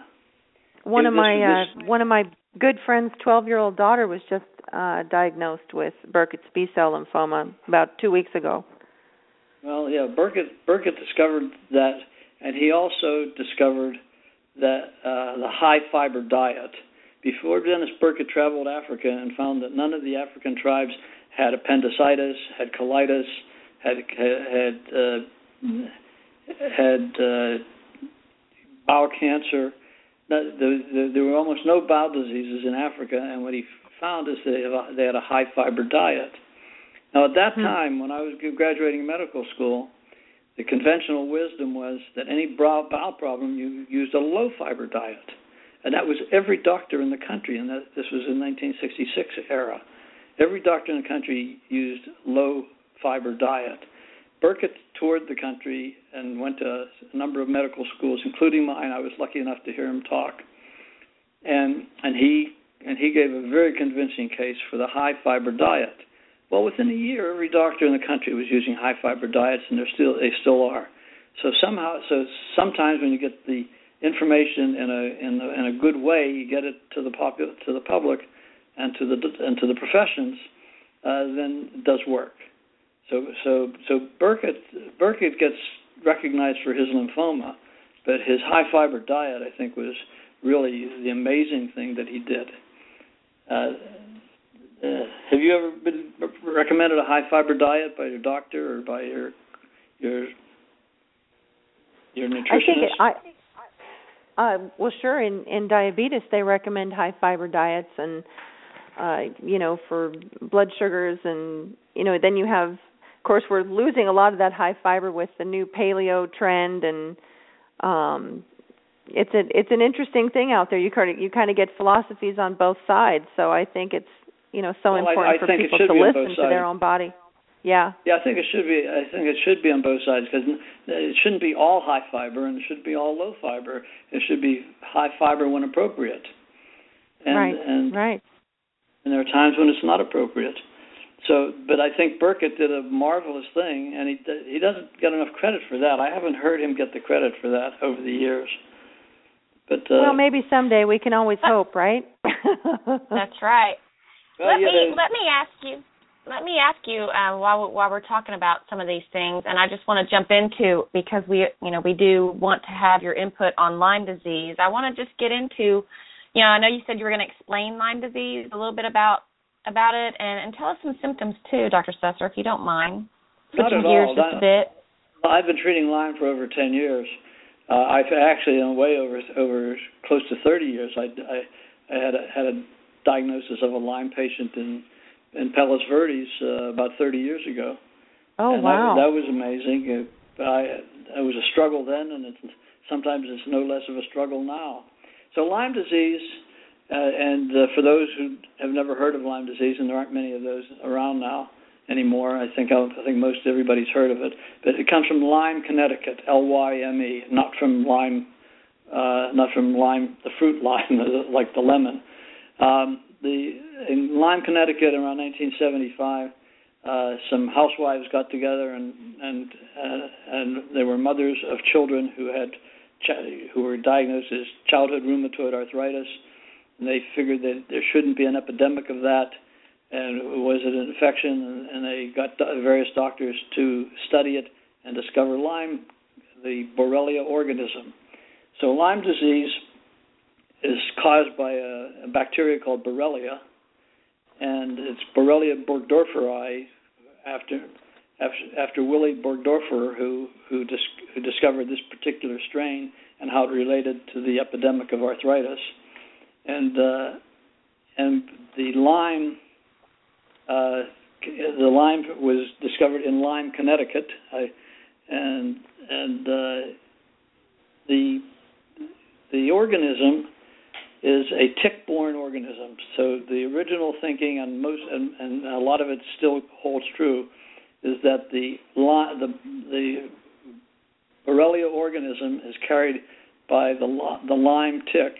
One of my uh one of my good friends' 12-year-old daughter was just uh diagnosed with Burkitt's B-cell lymphoma about 2 weeks ago. Well, yeah, Burkitt Burkitt discovered that, and he also discovered that uh, the high fiber diet. Before Dennis Burkitt traveled Africa and found that none of the African tribes had appendicitis, had colitis, had had uh, had uh, bowel cancer. There were almost no bowel diseases in Africa, and what he found is they they had a high fiber diet. Now, at that Hmm. time, when I was graduating medical school, the conventional wisdom was that any bowel problem, you used a low fiber diet, and that was every doctor in the country. And that, this was in 1966 era. Every doctor in the country used low fiber diet, Burkitt toured the country and went to a number of medical schools, including mine. I was lucky enough to hear him talk, and and he and he gave a very convincing case for the high fiber diet. Well, within a year, every doctor in the country was using high fiber diets, and they're still they still are. So somehow, so sometimes when you get the information in a in a, in a good way, you get it to the popular to the public and to the and to the professions, uh, then it does work. So so so Burkitt Burkitt gets recognized for his lymphoma, but his high fiber diet, I think, was really the amazing thing that he did. Uh, uh, have you ever been recommended a high fiber diet by your doctor or by your your your nutritionist? I think it, I uh, well, sure. In in diabetes, they recommend high fiber diets, and uh, you know, for blood sugars, and you know, then you have, of course, we're losing a lot of that high fiber with the new paleo trend, and um, it's a it's an interesting thing out there. You kind of you kind of get philosophies on both sides, so I think it's you know so well, important I, I for people to listen to their own body. Yeah. Yeah, I think it should be. I think it should be on both sides because it shouldn't be all high fiber and it should be all low fiber. It should be high fiber when appropriate. And, right. And, right. And there are times when it's not appropriate. So, but I think Burkitt did a marvelous thing, and he he doesn't get enough credit for that. I haven't heard him get the credit for that over the years. But uh, well, maybe someday we can always hope, right? (laughs) That's right. Well, let me let me ask you let me ask you uh, while while we're talking about some of these things, and I just want to jump into because we you know we do want to have your input on Lyme disease. I want to just get into, you know, I know you said you were going to explain Lyme disease a little bit about about it, and, and tell us some symptoms too, Dr. Susser, if you don't mind. Switching Not at gears all. just That, a bit. I've been treating Lyme for over ten years. Uh, I've actually, in a way, over over close to thirty years. I, I, I had a, had a diagnosis of a Lyme patient in in Palos Verdes uh, about 30 years ago. Oh and wow! That, that was amazing. It, I, it was a struggle then, and it's, sometimes it's no less of a struggle now. So Lyme disease, uh, and uh, for those who have never heard of Lyme disease, and there aren't many of those around now anymore, I think I think most everybody's heard of it. But it comes from Lyme, Connecticut, L-Y-M-E, not from Lyme, uh, not from lime, the fruit lime, (laughs) like the lemon. Um, the in Lyme, Connecticut, around 1975, uh, some housewives got together and and uh, and they were mothers of children who had ch- who were diagnosed as childhood rheumatoid arthritis, and they figured that there shouldn't be an epidemic of that, and was it an infection? And, and they got various doctors to study it and discover Lyme, the Borrelia organism. So Lyme disease is caused by a, a bacteria called Borrelia, and it's Borrelia burgdorferi after after, after Willy Burgdorfer, who who, dis, who discovered this particular strain and how it related to the epidemic of arthritis, and uh, and the Lyme. Uh, the Lyme was discovered in Lyme, Connecticut, I, and and uh, the the organism is a tick-borne organism. So the original thinking, and most, and, and a lot of it still holds true, is that the the the Borrelia organism is carried by the the Lyme tick,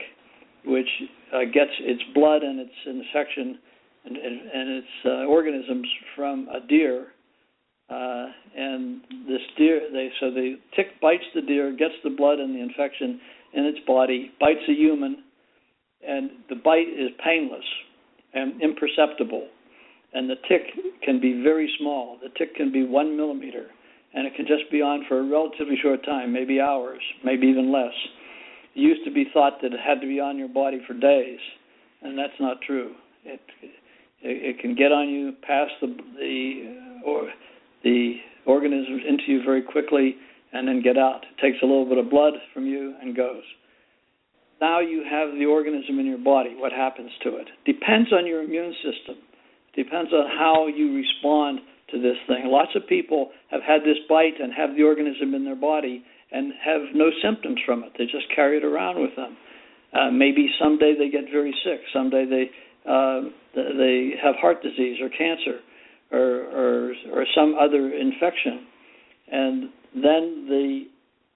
which uh, gets its blood and its infection and, and, and its uh, organisms from a deer. Uh, and this deer, they so the tick bites the deer, gets the blood and the infection in its body, bites a human, and the bite is painless and imperceptible. And the tick can be very small. The tick can be one millimeter, and it can just be on for a relatively short time, maybe hours, maybe even less. It used to be thought that it had to be on your body for days, and that's not true. It it, it can get on you, pass the the or the organisms into you very quickly, and then get out. It takes a little bit of blood from you and goes now you have the organism in your body. What happens to it depends on your immune system. Depends on how you respond to this thing. Lots of people have had this bite and have the organism in their body and have no symptoms from it. They just carry it around with them. Uh, maybe someday they get very sick. Someday they uh, they have heart disease or cancer or, or or some other infection, and then the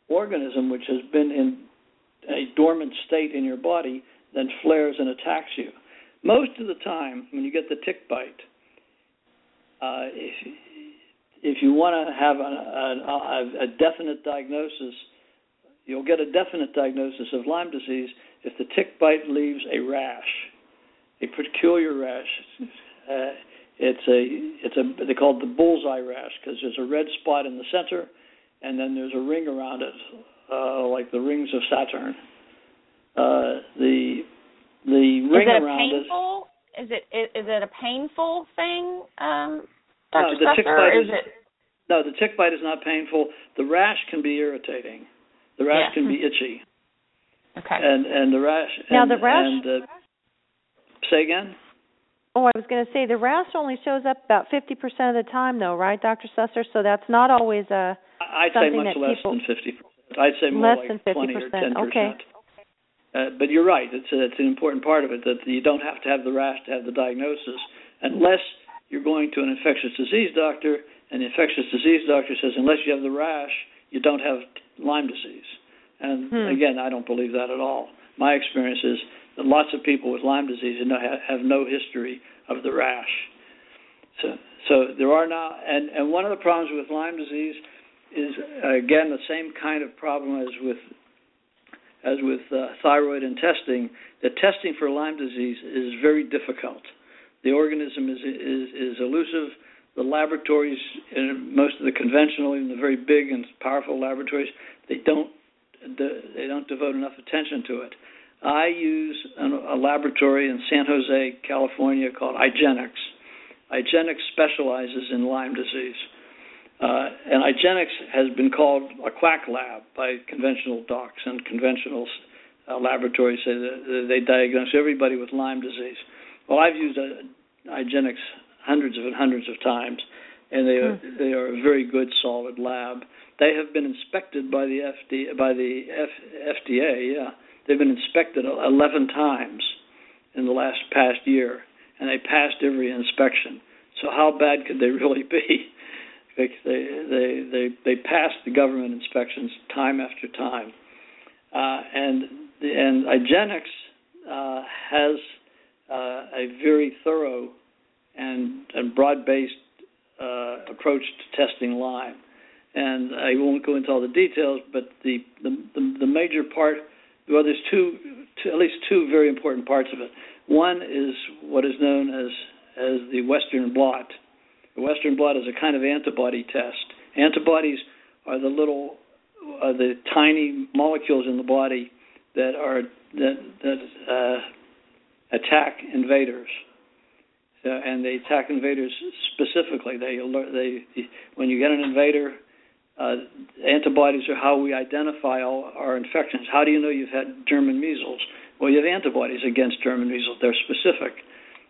organism, which has been in a dormant state in your body, then flares and attacks you. Most of the time, when you get the tick bite, uh, if, if you want to have a, a, a definite diagnosis, you'll get a definite diagnosis of Lyme disease if the tick bite leaves a rash, a peculiar rash. Uh, it's a it's a they call it the bullseye rash because there's a red spot in the center, and then there's a ring around it, uh, like the rings of Saturn. Uh, the the ring is it around painful? it. Is it is it a painful thing, um, Dr. No, the tick bite is, is it? no, the tick bite is not painful. The rash can be irritating. The rash Yeah. can be itchy, Okay. and and the rash. Now, and, the rash- And, uh, say again. Oh, I was going to say the rash only shows up about 50% of the time, though, right, Dr. Susser? So that's not always a. I- I'd say Something much that less people- than fifty percent. I'd say more Less like than twenty or 50%, ten okay. percent. Uh, but you're right. It's a, it's an important part of it that you don't have to have the rash to have the diagnosis, unless you're going to an infectious disease doctor, and the infectious disease doctor says unless you have the rash, you don't have Lyme disease. And Hmm. again, I don't believe that at all. My experience is that lots of people with Lyme disease have no history of the rash. So, so there are now, and and one of the problems with Lyme disease is uh, again the same kind of problem as with as with uh, thyroid and testing. The testing for Lyme disease is very difficult. The organism is is, is elusive. The laboratories, in most of the conventional, even the very big and powerful laboratories, they don't they don't devote enough attention to it. I use a laboratory in San Jose, California, called IGeneX. IGeneX specializes in Lyme disease. Uh, and IGeneX has been called a quack lab by conventional docs and conventional uh, laboratories. Say that they diagnose everybody with Lyme disease. Well, I've used uh, IGeneX hundreds of and hundreds of times, and they are, Hmm. they are a very good, solid lab. They have been inspected by the FDA. By the F, FDA, yeah, they've been inspected 11 times in the last past year, and they passed every inspection. So how bad could they (laughs) really be? They they they they pass the government inspections time after time, uh, and and IGeneX uh, has uh, a very thorough and, and broad-based uh, approach to testing Lyme. And I won't go into all the details, but the the, the, the major part, well, there's two, two, at least two very important parts of it. One is what is known as as the Western blot. The Western blot is a kind of antibody test. Antibodies are the little, are the tiny molecules in the body that are that that uh, attack invaders. And they attack invaders specifically. They alert. They when you get an invader, uh, antibodies are how we identify all our infections. How do you know you've had German measles? Well, you have antibodies against German measles. They're specific.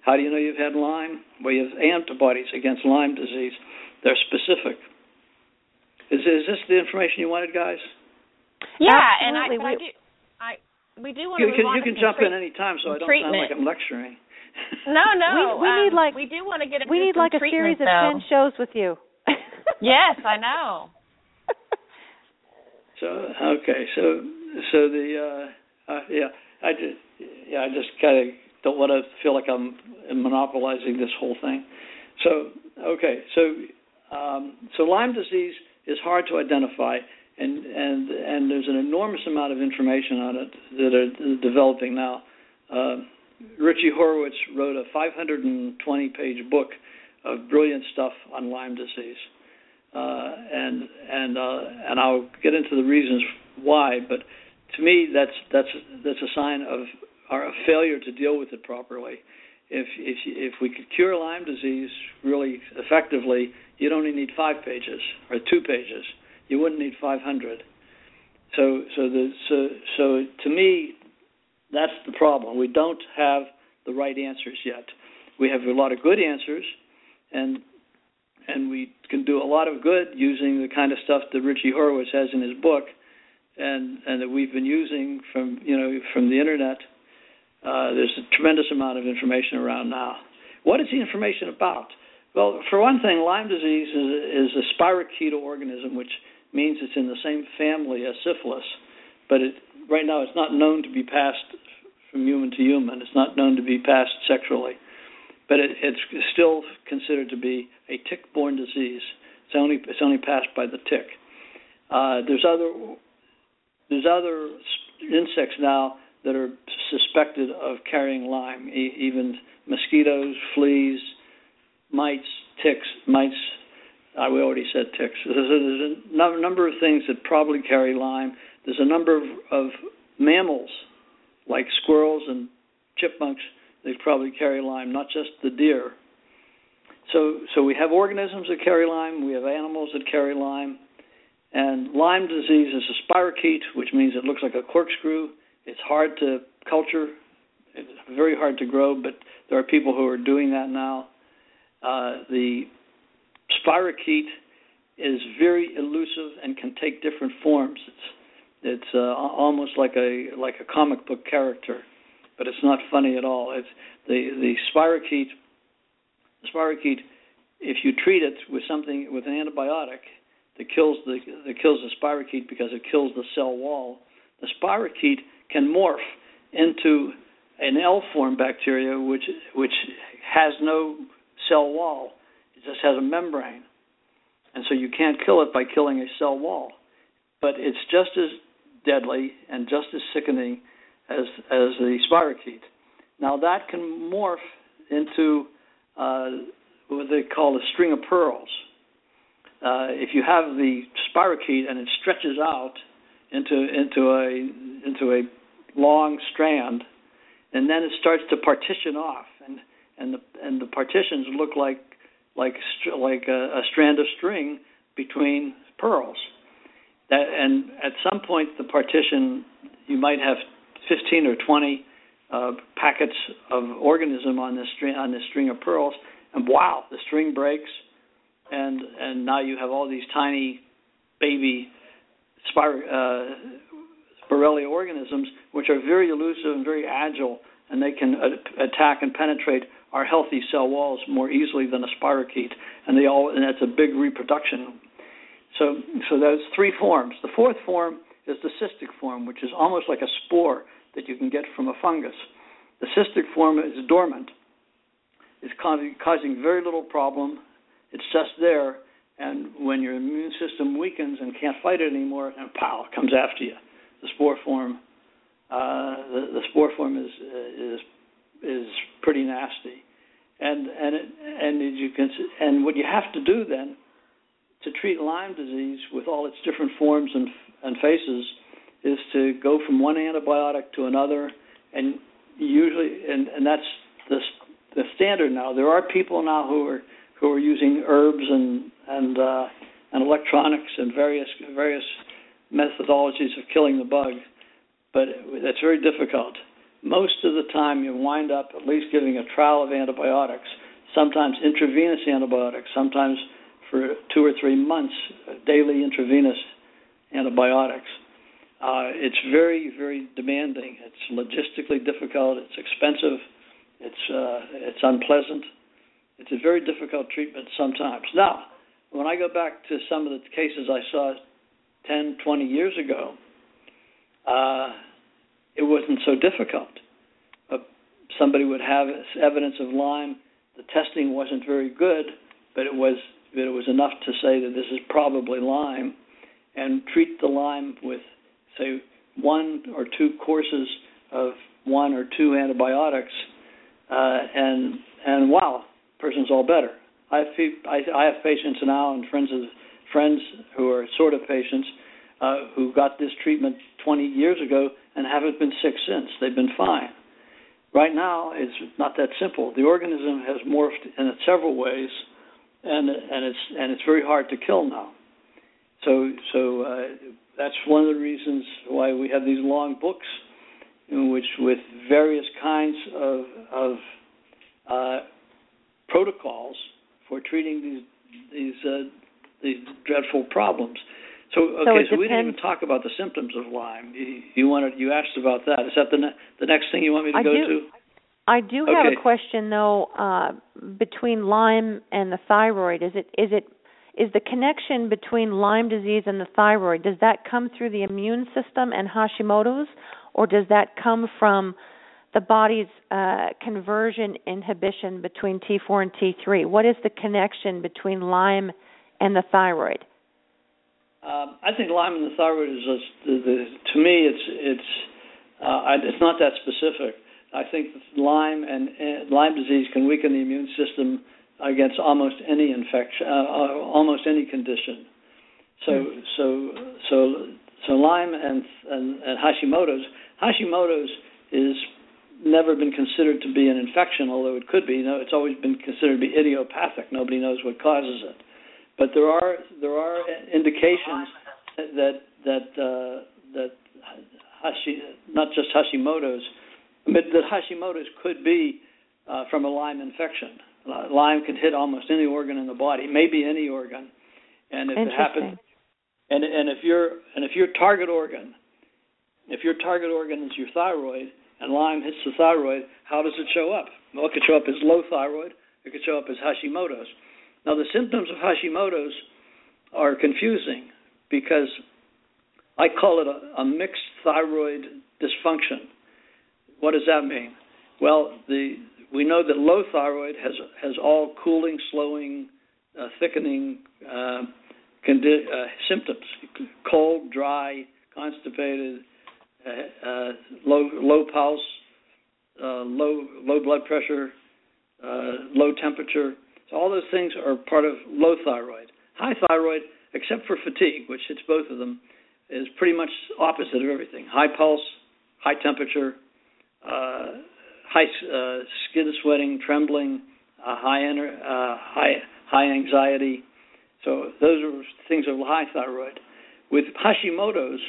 How do you know you've had Lyme? Well, you have antibodies against Lyme disease. They're specific. Is, is this the information you wanted, guys? yeah, and I, I We- do. I we do want You to can you can jump treat- in any time, so I don't sound like I'm lecturing. (laughs) No, no. We- we need, um, like- we do want to get we need like a series treatment, of 10 shows with you. (laughs) Yes, I know. (laughs) So okay, so so the uh, uh yeah, I just yeah, I just kind of don't want to feel like I'm monopolizing this whole thing. So okay, so um, so Lyme disease is hard to identify, and and and there's an enormous amount of information on it that are developing now. Uh, Richie Horowitz wrote a 520-page book of brilliant stuff on Lyme disease uh, and and uh, and I'll get into the reasons why. But to me, that's that's that's a sign of our failure to deal with it properly. If if if we could cure Lyme disease really effectively, you'd only need five pages or two pages. You wouldn't need 500. So so the so so to me, that's the problem. We don't have the right answers yet. We have a lot of good answers, and and we can do a lot of good using the kind of stuff that Richie Horowitz has in his book, and and that we've been using from you know from the internet. Uh, there's a tremendous amount of information around now. What is the information about? Well, for one thing, Lyme disease is, is a spirochetal organism, which means it's in the same family as syphilis, but it, right now it's not known to be passed from human to human. It's not known to be passed sexually, but it, it's still considered to be a tick-borne disease. It's only it's only passed by the tick. Uh, there's other there's other insects now that are suspected of carrying Lyme, e- even mosquitoes, fleas, mites, ticks, mites. I, we already said ticks. There's a, there's number of things that probably carry Lyme. There's a number of, of mammals like squirrels and chipmunks they probably carry Lyme, not just the deer. So, so we have organisms that carry Lyme. We have animals that carry Lyme. And Lyme disease is a spirochete, which means it looks like a corkscrew. It's hard to culture. It's very hard to grow, but there are people who are doing that now. Uh, the spirochete is very elusive and can take different forms. It's it's uh, almost like a like a comic book character, but it's not funny at all. It's the the spirochete. The spirochete, if you treat it with something with an antibiotic that kills the that kills the spirochete because it kills the cell wall, the spirochete can morph into an L-form bacteria which which has no cell wall. It just has a membrane, and so you can't kill it by killing a cell wall. But it's just as deadly and just as sickening as as the spirochete. Now that can morph into uh, what they call a string of pearls. Uh, if you have the spirochete and it stretches out into into a into a long strand, and then it starts to partition off, and and the and the partitions look like like like a, a strand of string between pearls. That, and at some point, the partition you might have 15 or 20 uh, packets of organism on this string on this string of pearls, and wow, the string breaks, and and now you have all these tiny baby spir- uh, Borrelia organisms, which are very elusive and very agile, and they can attack and penetrate our healthy cell walls more easily than a spirochete, and they all and that's a big reproduction so, so those three forms. The fourth form is the cystic form, which is almost like a spore that you can get from a fungus. The cystic form is dormant. It's causing very little problem. It's just there, and when your immune system weakens and can't fight it anymore, and pow, it comes after you. The spore form, uh, the, the spore form is is is pretty nasty, and and it, and you can and what you have to do then to treat Lyme disease with all its different forms and, and faces is to go from one antibiotic to another, and usually, and, and that's the the standard now. There are people now who are who are using herbs and and uh, and electronics and various various methodologies of killing the bug, but that's very difficult. Most of the time, you wind up at least giving a trial of antibiotics, sometimes intravenous antibiotics, sometimes for two or three months, daily intravenous antibiotics. Uh, it's very, very demanding. It's logistically difficult. It's expensive. It's uh, it's unpleasant. It's a very difficult treatment sometimes. Now, when I go back to some of the cases I saw 10, 20 years ago, uh, it wasn't so difficult. Uh, somebody would have evidence of Lyme. The testing wasn't very good, but it was that it was enough to say that this is probably Lyme, and treat the Lyme with, say, one or two courses of one or two antibiotics, uh, and and wow, person's all better. I have, I, I have patients now and friends of friends who are sort of patients uh, who got this treatment 20 years ago and haven't been sick since. They've been fine. Right now, it's not that simple. The organism has morphed in several ways and and it's and it's very hard to kill now. So so uh, that's one of the reasons why we have these long books, in which with various kinds of of uh, protocols for treating these these uh, these dreadful problems. So okay, so, so we didn't even talk about the symptoms of Lyme. You, you wanted you asked about that. Is that the ne- the next thing you want me to I go do. to? I do have a question though uh, between Lyme and the thyroid. Is it is it is the connection between Lyme disease and the thyroid does that come through the immune system and Hashimoto's or does that come from the body's uh, conversion inhibition between T4 and T3? What is the connection between Lyme and the thyroid? Um, I think Lyme and the thyroid is just, the, the, to me it's it's uh, I, it's not that specific. I think Lyme and, and Lyme disease can weaken the immune system against almost any infection, uh, uh, almost any condition. So so so so Lyme and, and and Hashimoto's Hashimoto's is never been considered to be an infection, although it could be. You know, it's always been considered to be idiopathic. Nobody knows what causes it, but there are there are indications that that uh, that Hashi, not just Hashimoto's, but that Hashimoto's could be uh, from a Lyme infection. Lyme can hit almost any organ in the body, maybe any organ, and if it happens, and and if your and if your target organ, if your target organ is your thyroid, and Lyme hits the thyroid, how does it show up? Well, it could show up as low thyroid. It could show up as Hashimoto's. Now, the symptoms of Hashimoto's are confusing because I call it a, a mixed thyroid dysfunction. What does that mean? Well, the we know that low thyroid has has all cooling, slowing, uh, thickening uh, condi- uh, symptoms: cold, dry, constipated, uh, uh, low low pulse, uh, low low blood pressure, low temperature. So all those things are part of low thyroid. High thyroid, except for fatigue, which hits both of them, is pretty much opposite of everything. High pulse, high temperature, uh, high uh, skin sweating, trembling, uh, high ener- uh, high high anxiety. So those are things of high thyroid. With Hashimoto's,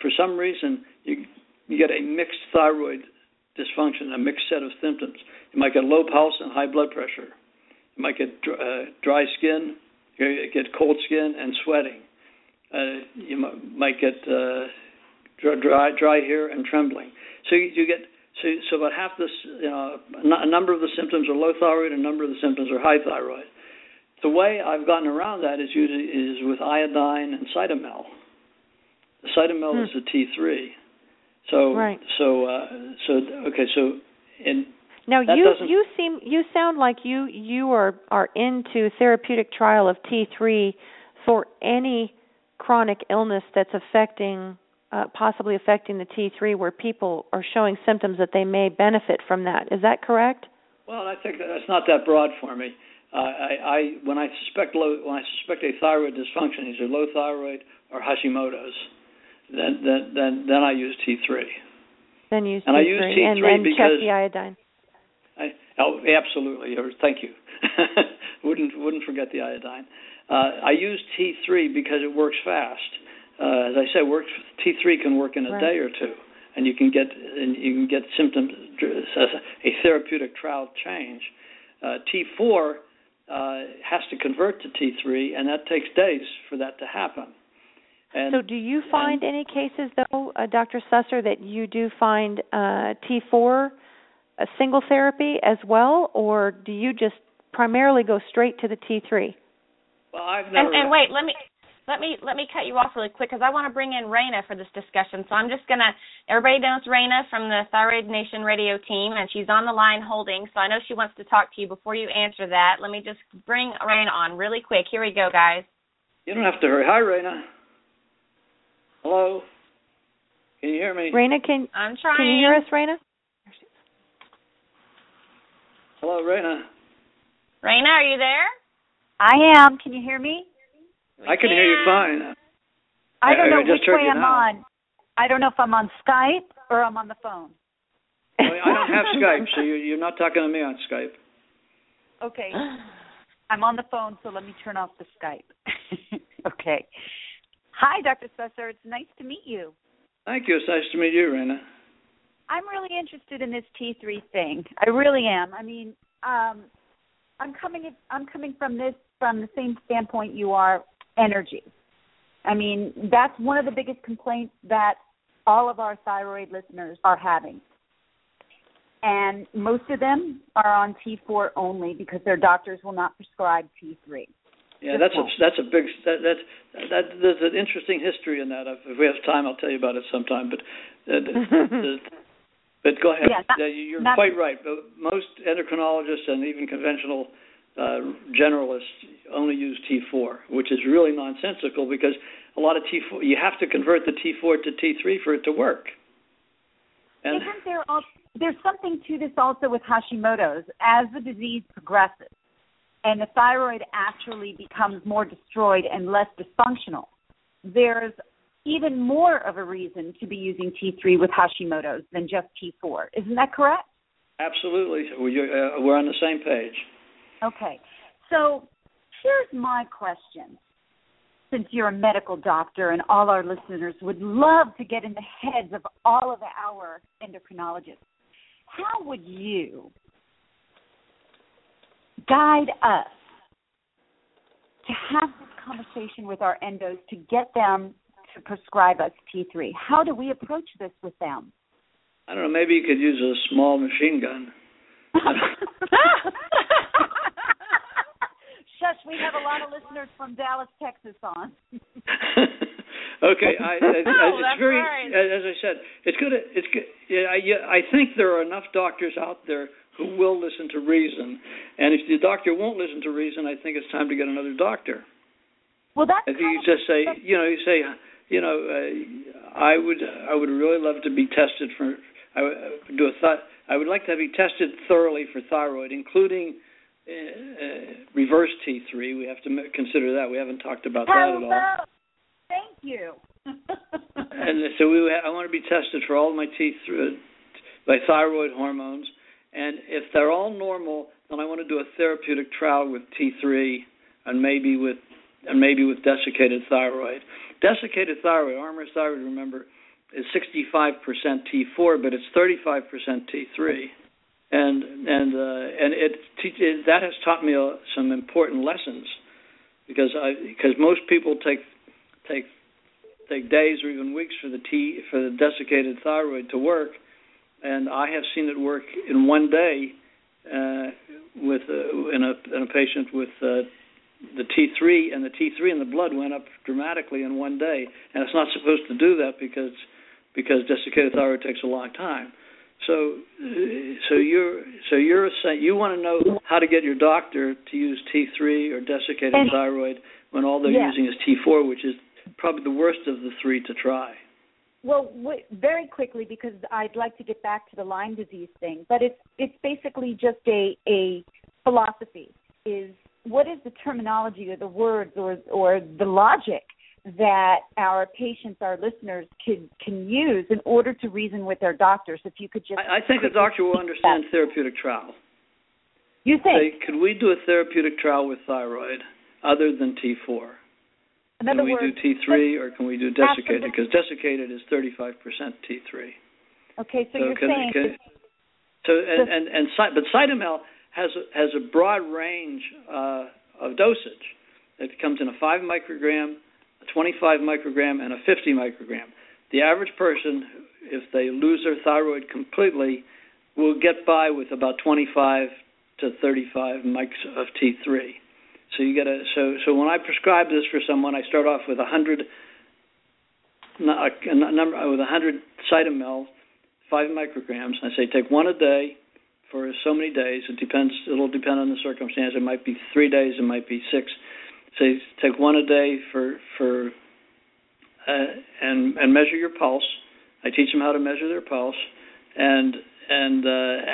for some reason, you you get a mixed thyroid dysfunction, a mixed set of symptoms. You might get low pulse and high blood pressure. You might get uh, dry skin, you get cold skin and sweating. Uh, you might get uh, dry dry hair and trembling. So you, you get so so about half this you know a number of the symptoms are low thyroid, and a number of the symptoms are high thyroid. The way I've gotten around that is usually is with iodine and cytomel. Cytomel Hmm. is a T3. So Right. so uh, so okay so in Now That you doesn't- you seem you sound like you you are are into therapeutic trial of T3 for any chronic illness that's affecting uh, possibly affecting the T3 where people are showing symptoms that they may benefit from that. Is that correct? Well, I think that that's not that broad for me. Uh, I, I when I suspect low when I suspect a thyroid dysfunction, either low thyroid or Hashimoto's, then then then, then I use T3. Then use And T3 I use T3 and, and check because- the iodine. I, oh, absolutely. Thank you. (laughs) wouldn't wouldn't forget the iodine. Uh, I use T3 because it works fast. Uh, as I said, works T3 can work in a Right. day or two, and you can get and you can get symptoms a therapeutic trial change. Uh, T4 uh, has to convert to T3, and that takes days for that to happen. And so do you find any cases though, uh, Dr. Susser, that you do find uh, T4 a single therapy as well, or do you just primarily go straight to the T3? well, I've never. And, and wait, let me let me let me cut you off really quick because I want to bring in Raina for this discussion. So I'm just gonna. Everybody knows Raina from the Thyroid Nation radio team, and she's on the line holding. So I know she wants to talk to you. Before you answer that, let me just bring Raina on really quick. Here we go, guys. You don't have to hurry. Hi, Raina. Hello. Can you hear me? Raina, can I'm trying. can you hear us, Raina? Hello, Raina. Raina, are you there? I am. Can you hear me? We I can hear you fine. I don't I- I know just which heard way you I'm now. on. I don't know if I'm on Skype or I'm on the phone. Well, I don't have Skype, so you, you're not talking to me on Skype. Okay. I'm on the phone, so let me turn off the Skype. (laughs) okay. Hi, Dr. Susser. It's nice to meet you. Thank you. It's nice to meet you, Raina. I'm really interested in this T3 thing. I really am. I mean, um, I'm coming. I'm coming from this from the same standpoint you are. Energy. I mean, that's one of the biggest complaints that all of our thyroid listeners are having. and most of them are on T4 only because their doctors will not prescribe T3. Yeah, that's a that's a big that that that there's an interesting history in that. If we have time, I'll tell you about it sometime. But uh, the, (laughs) but go ahead. Yeah, not, You're not, quite right. Most endocrinologists and even conventional uh, generalists only use T4, which is really nonsensical because a lot of T4 you have to convert the T4 to T3 for it to work. And Isn't there there's something to this also with Hashimoto's as the disease progresses and the thyroid actually becomes more destroyed and less dysfunctional, there's even more of a reason to be using T3 with Hashimoto's than just T4. Isn't that correct? Absolutely. We're, uh, on the same page. Okay. So here's my question. Since you're a medical doctor and all our listeners would love to get in the heads of all of our endocrinologists, how would you guide us to have this conversation with our endos to get them to prescribe us T3? How do we approach this with them? I don't know. Maybe you could use a small machine gun. (laughs) Shush, we have a lot of listeners from Dallas, Texas on. (laughs) okay, I, I, (laughs) oh, it's very, right. as I said, it's good. It's good. Yeah, I, I think there are enough doctors out there who will listen to reason. And if the doctor won't listen to reason, I think it's time to get another doctor. Well, that's if you just say, you know, you say, you know, uh, I would, I would really love to be tested for. I would do a thought. I would like to be tested thoroughly for thyroid, including uh, uh, reverse T3. We have to consider that. We haven't talked about Hello. that at all. Thank you. (laughs) and so we, I want to be tested for all my T3, my thyroid hormones and if they're all normal, then I want to do a therapeutic trial with T3 and maybe with and maybe with desiccated thyroid. Desiccated thyroid, Armour thyroid, remember, is 65% T4, but it's 35% T3, and and uh, and it, it that has taught me uh, some important lessons because I because most people take take take days or even weeks for the T for the desiccated thyroid to work, and I have seen it work in one day uh, with uh, in a in a patient with uh, the T3 and the T3 in the blood went up dramatically in one day, and it's not supposed to do that because because desiccated thyroid takes a long time. So so you're so you're saying you want to know how to get your doctor to use T3 or desiccated and, thyroid when all they're yeah. using is T4, which is probably the worst of the three to try. Well, w- very quickly because I'd like to get back to the Lyme disease thing, but it's it's basically just a a philosophy. Is what is the terminology or the words or or the logic that our patients, our listeners, can can use in order to reason with their doctors? If you could just, I, I think the doctor will understand that. therapeutic trial. You think? Say, could we do a therapeutic trial with thyroid other than T4? In can we words, do T3 or can we do desiccated? Because desiccated is 35% T3. Okay, so, so you're can, saying can, so and and and but Cytomel has a, has a broad range uh, of dosage. It comes in a five microgram, a 25 microgram, and a 50 microgram. The average person, if they lose their thyroid completely, will get by with about 25 to 35 mics of T3. So you get a so so when I prescribe this for someone, I start off with a hundred a number with a hundred cytomel, five micrograms. I say take one a day for so many days. It depends. It'll depend on the circumstance. It might be three days. It might be six. Say take one a day for for uh, and and measure your pulse. I teach them how to measure their pulse, and and uh,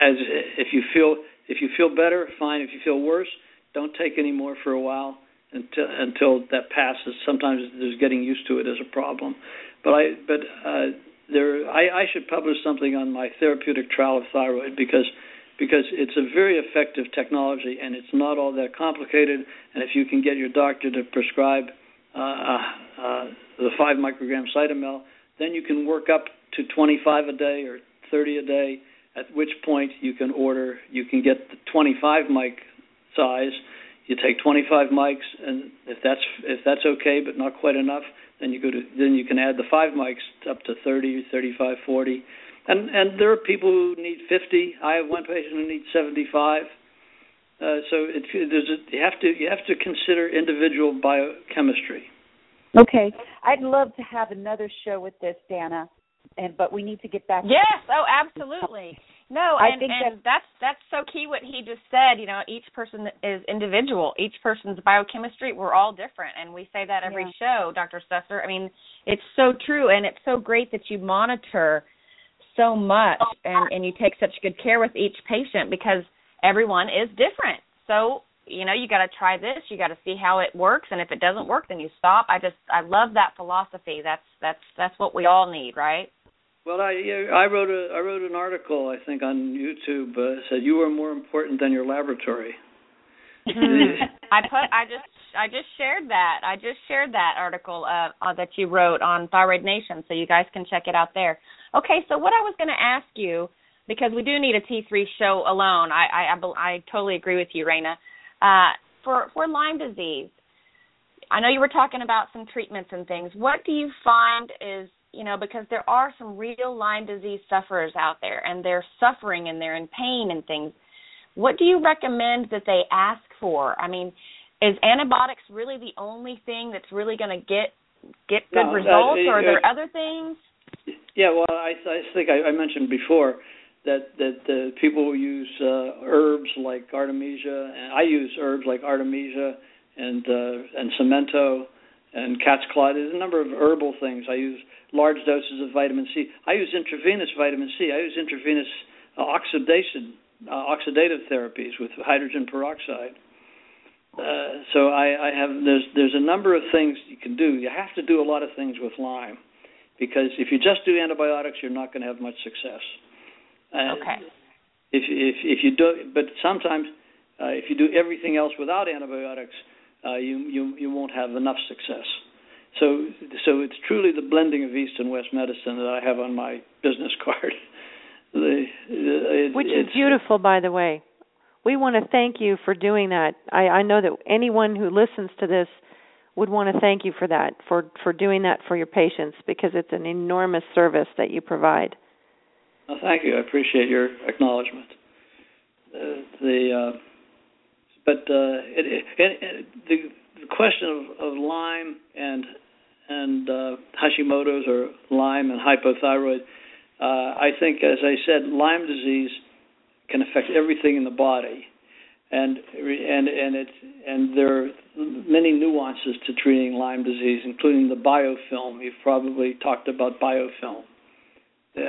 as if you feel if you feel better, fine. If you feel worse, don't take any more for a while until until that passes. Sometimes there's getting used to it as a problem, but I but uh, there I, I should publish something on my therapeutic trial of thyroid because because it's a very effective technology and it's not all that complicated. And if you can get your doctor to prescribe uh, uh, the five microgram cytomel, then you can work up to 25 a day or 30 a day. At which point you can order, you can get the 25 mic size. You take 25 mics, and if that's if that's okay, but not quite enough, then you go to then you can add the five mics up to 30, 35, 40, and and there are people who need 50. I have one patient who needs 75. Uh, so it, there's a, you have to you have to consider individual biochemistry. Okay, I'd love to have another show with this, Danna, and but we need to get back. Yes, oh, absolutely. No, I and, think and that's that's so key what he just said. You know, each person is individual. Each person's biochemistry, we're all different, and we say that every Yeah. show, Dr. Susser. I mean, it's so true, and it's so great that you monitor so much and and you take such good care with each patient because everyone is different. So you know, you got to try this. You got to see how it works, and if it doesn't work, then you stop. I just I love that philosophy. That's that's that's what we all need, right? Well, I I wrote a I wrote an article I think on YouTube uh, said you are more important than your laboratory. (laughs) I put I just I just shared that. I just shared that article uh, uh that you wrote on Thyroid Nation, so you guys can check it out there. Okay, so what I was going to ask you because we do need a T3 show alone. I I I, I totally agree with you, Raina. Uh, for for Lyme disease, I know you were talking about some treatments and things. What do you find is you know because there are some real Lyme disease sufferers out there, and they're suffering and they're in pain and things. What do you recommend that they ask for? I mean, is antibiotics really the only thing that's really going to get get good No, uh, results, or are uh, there other things? Yeah, well, I, I think I, I mentioned before that that the people use uh, herbs like artemisia, and I use herbs like artemisia and uh, and samento and cat's claw. There's a number of herbal things. I use large doses of vitamin C. I use intravenous vitamin C. I use intravenous uh, oxidation uh, oxidative therapies with hydrogen peroxide. Uh, so I, I have there's there's a number of things you can do. You have to do a lot of things with Lyme because if you just do antibiotics, you're not going to have much success. Uh, Okay. If if if you do, but sometimes uh, if you do everything else without antibiotics, uh, you you you won't have enough success. So so it's truly the blending of East and West medicine that I have on my business card. (laughs) the, it, Which is beautiful, by the way. We want to thank you for doing that. I, I know that anyone who listens to this would want to thank you for that, for for doing that for your patients, because it's an enormous service that you provide. Well, thank you. I appreciate your acknowledgement. Uh, the uh, but uh, it, it, it, the, the question of, of Lyme and and uh, Hashimoto's or Lyme and hypothyroid, uh, I think, as I said, Lyme disease can affect everything in the body, and and and it and there are many nuances to treating Lyme disease, including the biofilm. You've probably talked about biofilm. Uh,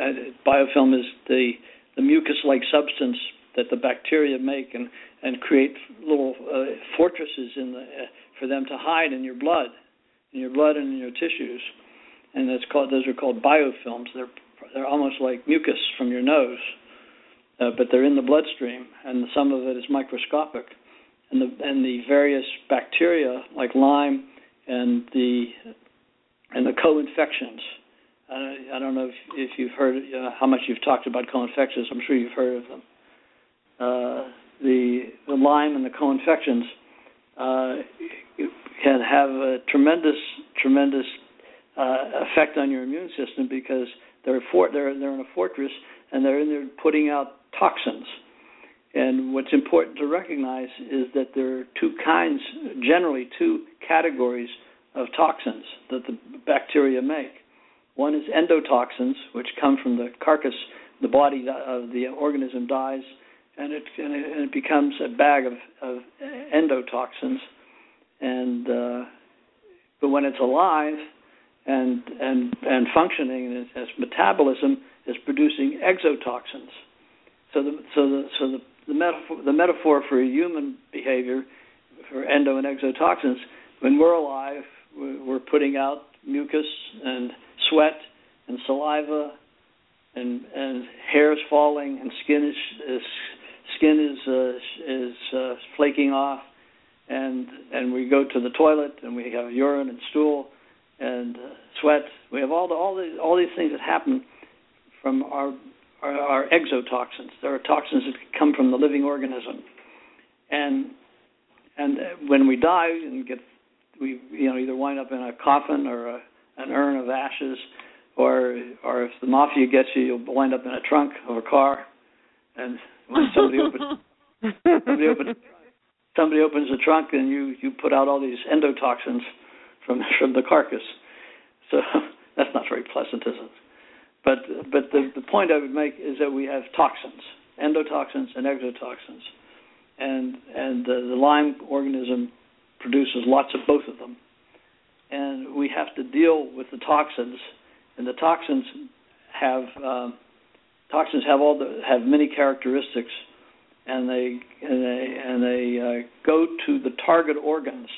biofilm is the the mucus-like substance that the bacteria make and and create little uh, fortresses in the uh, for them to hide in your blood, in your blood and in your tissues, and that's called those are called biofilms. They're they're almost like mucus from your nose, uh, but they're in the bloodstream, and some of it is microscopic, and the and the various bacteria like Lyme and the and the co-infections. I, don't know if, if you've heard uh, how much you've talked about co-infections. I'm sure you've heard of them. Uh, the the Lyme and the co-infections uh, can have a tremendous tremendous uh, effect on your immune system because they're they're they're in a fortress and they're in there putting out toxins. And what's important to recognize is that there are two kinds, generally two categories of toxins that the bacteria make. One is endotoxins, which come from the carcass, the body of the organism dies, and it and it, and it becomes a bag of, of endotoxins. And uh, but when it's alive and and and functioning, and as metabolism is producing exotoxins. So the so the so the the metaphor the metaphor for human behavior for endo and exotoxins when we're alive we're putting out mucus and sweat and saliva and and hairs falling and skin is, is skin is uh, is uh, flaking off and and we go to the toilet and we have urine and stool and uh, sweat. We have all the all the all these things that happen from our are, are exotoxins. There are toxins that come from the living organism, and and when we die and get we you know either wind up in a coffin or a, an urn of ashes, or or if the mafia gets you, you'll wind up in a trunk of a car, and when somebody opens (laughs) somebody opens somebody opens the trunk, and you you put out all these endotoxins from from the carcass. So (laughs) that's not very pleasant, is it? But but the the point I would make is that we have toxins, endotoxins and exotoxins, and and the, the Lyme organism produces lots of both of them, and we have to deal with the toxins, and the toxins have um, toxins have all the have many characteristics, and they and they and they uh, go to the target organs.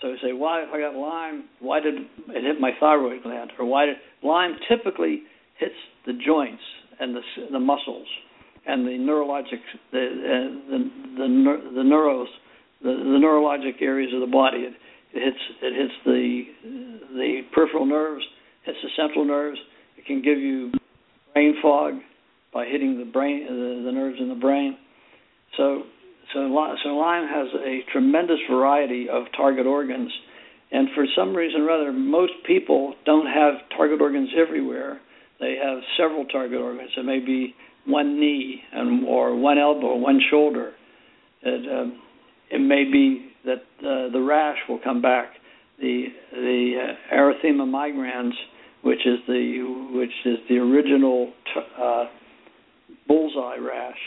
So you say, why if I got Lyme, why did it hit my thyroid gland, or why did Lyme typically hits the joints and the the muscles and the neurologic the the the, the neuros the, the neurologic areas of the body. It, it hits it hits the the peripheral nerves, hits the central nerves. It can give you brain fog by hitting the brain the, the nerves in the brain. So so so Lyme has a tremendous variety of target organs, and for some reason or other, most people don't have target organs everywhere. They have several target organs. It may be one knee and or one elbow, one shoulder. It, um, it may be that uh, the rash will come back. The the uh, erythema migrans, which is the which is the original t- uh, bullseye rash,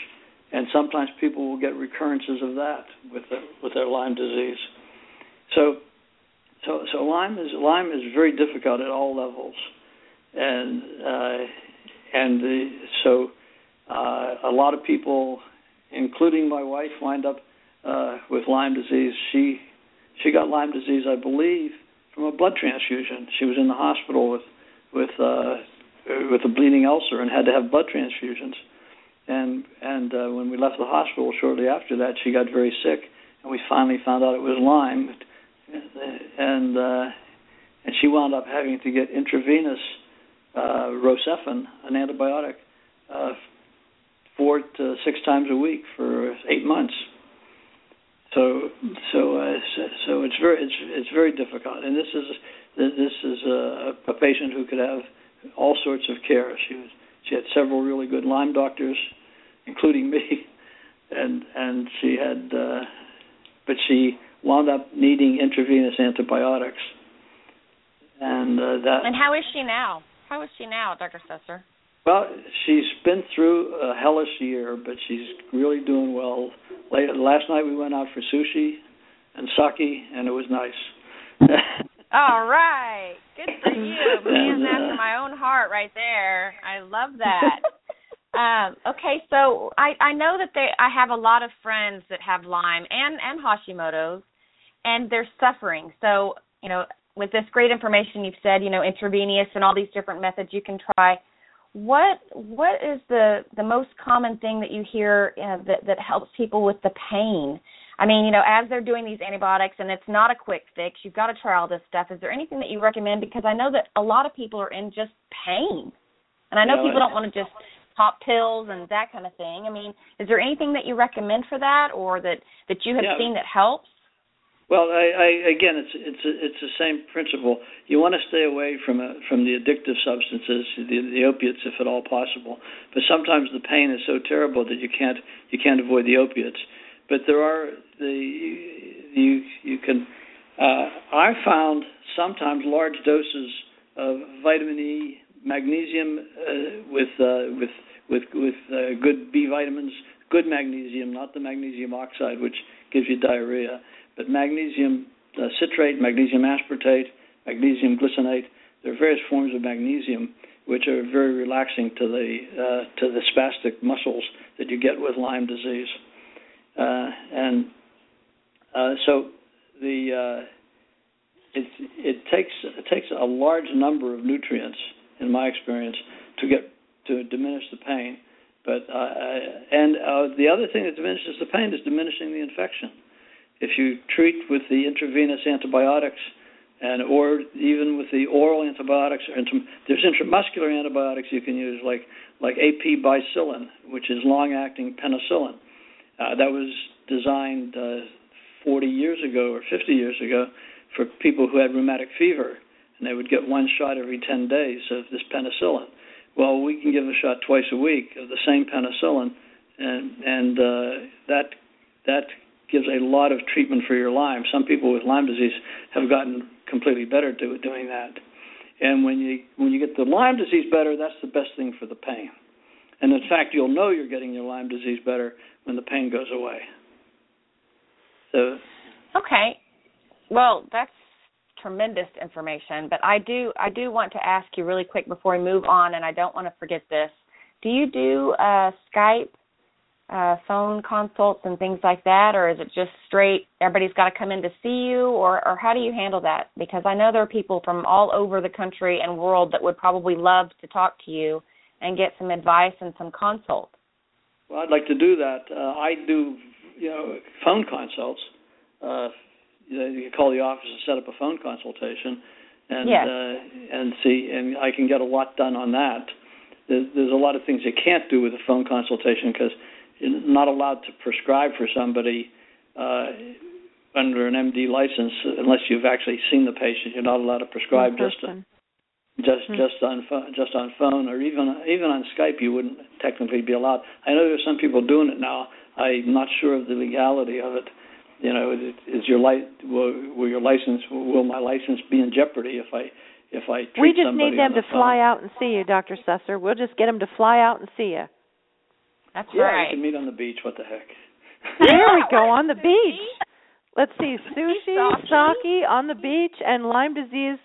and sometimes people will get recurrences of that with the, with their Lyme disease. So so so Lyme is Lyme is very difficult at all levels, and uh, and the, so uh, a lot of people, including my wife, wind up uh, with Lyme disease. She she got Lyme disease, I believe, from a blood transfusion. She was in the hospital with with uh, with a bleeding ulcer and had to have blood transfusions. And and uh, when we left the hospital shortly after that, she got very sick, and we finally found out it was Lyme, and uh, and she wound up having to get intravenous uh, Rocephin, an antibiotic, uh, four to six times a week for eight months. So so uh, so, it's very it's it's very difficult, and this is this is a, a patient who could have all sorts of care. She was she had several really good Lyme doctors, including me, and and she had, uh, but she wound up needing intravenous antibiotics, and uh, that. And how is she now? How is she now, Dr. Susser? Well, she's been through a hellish year, but she's really doing well. Last night we went out for sushi and sake, and it was nice. (laughs) All right, good for (laughs) you. Man's after my own heart, right there. I love that. (laughs) um, okay, so I I know that they I have a lot of friends that have Lyme and and Hashimoto's, and they're suffering. So you know, with this great information you've said, you know, intravenous and all these different methods you can try what what is the the most common thing that you hear uh, that that helps people with the pain? I mean, you know, as they're doing these antibiotics and it's not a quick fix, you've got to try all this stuff. Is there anything that you recommend? Because I know that a lot of people are in just pain, and I know people don't want to just pop pills and that kind of thing. I mean, is there anything that you recommend for that, or that that you have yeah. seen that helps? Well, I, I, again, it's it's it's the same principle. You want to stay away from a, from the addictive substances, the, the opiates, if at all possible. But sometimes the pain is so terrible that you can't you can't avoid the opiates. But there are the you you can. Uh, I found sometimes large doses of vitamin E, magnesium uh, with uh, with with with uh, good B vitamins, good magnesium, not the magnesium oxide, which gives you diarrhea but magnesium uh, citrate, magnesium aspartate, magnesium glycinate, there are various forms of magnesium which are very relaxing to the uh, to the spastic muscles that you get with Lyme disease, and uh, so the uh, it it takes it takes a large number of nutrients, in my experience, to get to diminish the pain. But uh, and uh, the other thing that diminishes the pain is diminishing the infection if you treat with the intravenous antibiotics and or even with the oral antibiotics there's intramuscular antibiotics you can use like like AP bicillin which is long acting penicillin uh, that was designed uh, 40 years ago or 50 years ago for people who had rheumatic fever and they would get one shot every 10 days of this penicillin. Well, we can give a shot twice a week of the same penicillin, and and uh, that that gives a lot of treatment for your Lyme. Some people with Lyme disease have gotten completely better to doing that. And when you when you get the Lyme disease better, that's the best thing for the pain. And in fact, you'll know you're getting your Lyme disease better when the pain goes away. So. Okay. Well, that's tremendous information, but I do I do want to ask you really quick before we move on, and I don't want to forget this. Do you do uh, Skype uh, phone consults and things like that, or is it just straight everybody's got to come in to see you, or or how do you handle that? Because I know there are people from all over the country and world that would probably love to talk to you and get some advice and some consult. Well, I'd like to do that. Uh, I do, you know, phone consults. Uh, you, know, you can call the office and set up a phone consultation, and yes. uh, and see, and I can get a lot done on that. There's, there's a lot of things you can't do with a phone consultation because you're not allowed to prescribe for somebody uh, under an MD license unless you've actually seen the patient. You're not allowed to prescribe just to, just mm-hmm. just on phone, just on phone or even even on Skype. You wouldn't technically be allowed. I know there's some people doing it now. I'm not sure of the legality of it. You know, is your li- will, will your license will my license be in jeopardy if I if I treat We just somebody need them the to phone? fly out and see you, Dr. Susser. We'll just get them to fly out and see you. That's yeah, right. we can meet on the beach. What the heck? (laughs) There we go on the (laughs) beach. Let's see, sushi, Sake. sake on the beach, and Lyme disease.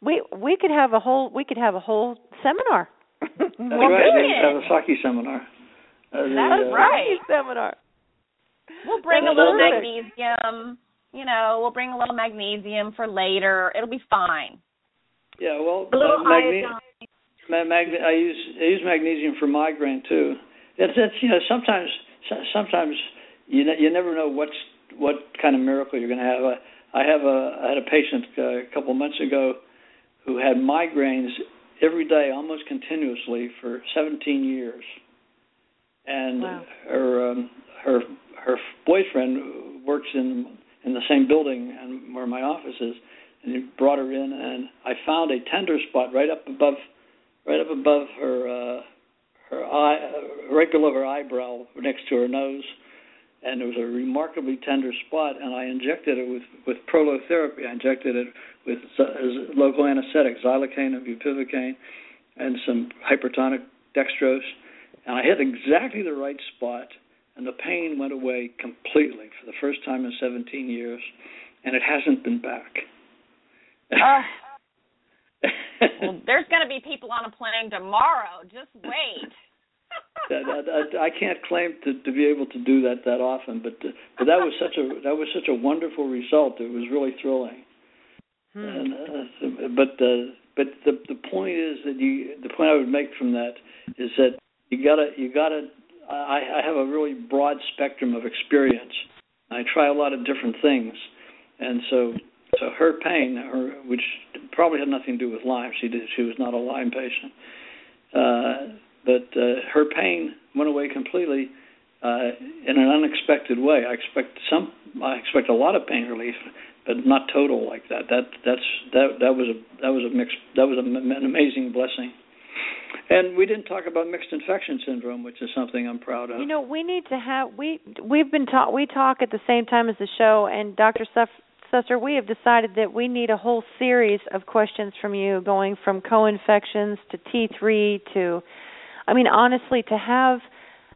We we could have a whole we could have a whole seminar. That's Well, right. bring We it. have a sake seminar. The, That's right. seminar. We'll bring a little perfect. magnesium. You know, we'll bring a little magnesium for later. It'll be fine. Yeah, well, A little uh, magne- iodine. ma- magne- I use I use magnesium for migraine too. It's, it's you know sometimes sometimes you ne- you never know what's what kind of miracle you're going to have. I, I have a I had a patient uh, a couple of months ago who had migraines every day, almost continuously for 17 years, and Wow. her um, her her boyfriend works in in the same building and where my office is, and he brought her in, and I found a tender spot right up above right up above her uh, her eye, uh, right below her eyebrow, next to her nose, and it was a remarkably tender spot. And I injected it with with prolotherapy. I injected it with local anesthetic, xylocaine and bupivacaine, and some hypertonic dextrose, and I hit exactly the right spot, and the pain went away completely for the first time in 17 years, and it hasn't been back. Uh, (laughs) well, there's going to be people on a plane tomorrow. Just wait. (laughs) I can't claim to, to be able to do that that often, but uh, but that was such a that was such a wonderful result. It was really thrilling. Hmm. And, uh, but uh, but the the point is that you the point I would make from that is that you gotta you gotta I, I have a really broad spectrum of experience. I try a lot of different things, and so so her pain, her which probably had nothing to do with Lyme. She did she was not a Lyme patient. Uh, but uh, her pain went away completely uh, in an unexpected way. I expect some, I expect a lot of pain relief, but not total like that. That that's that that was a that was a mixed that was a, an amazing blessing. And we didn't talk about mixed infection syndrome, which is something I'm proud of. You know, we need to have we we've been taught we talk at the same time as the show, and Dr. Susser, we have decided that we need a whole series of questions from you, going from co-infections to T3 to, I mean, honestly, to have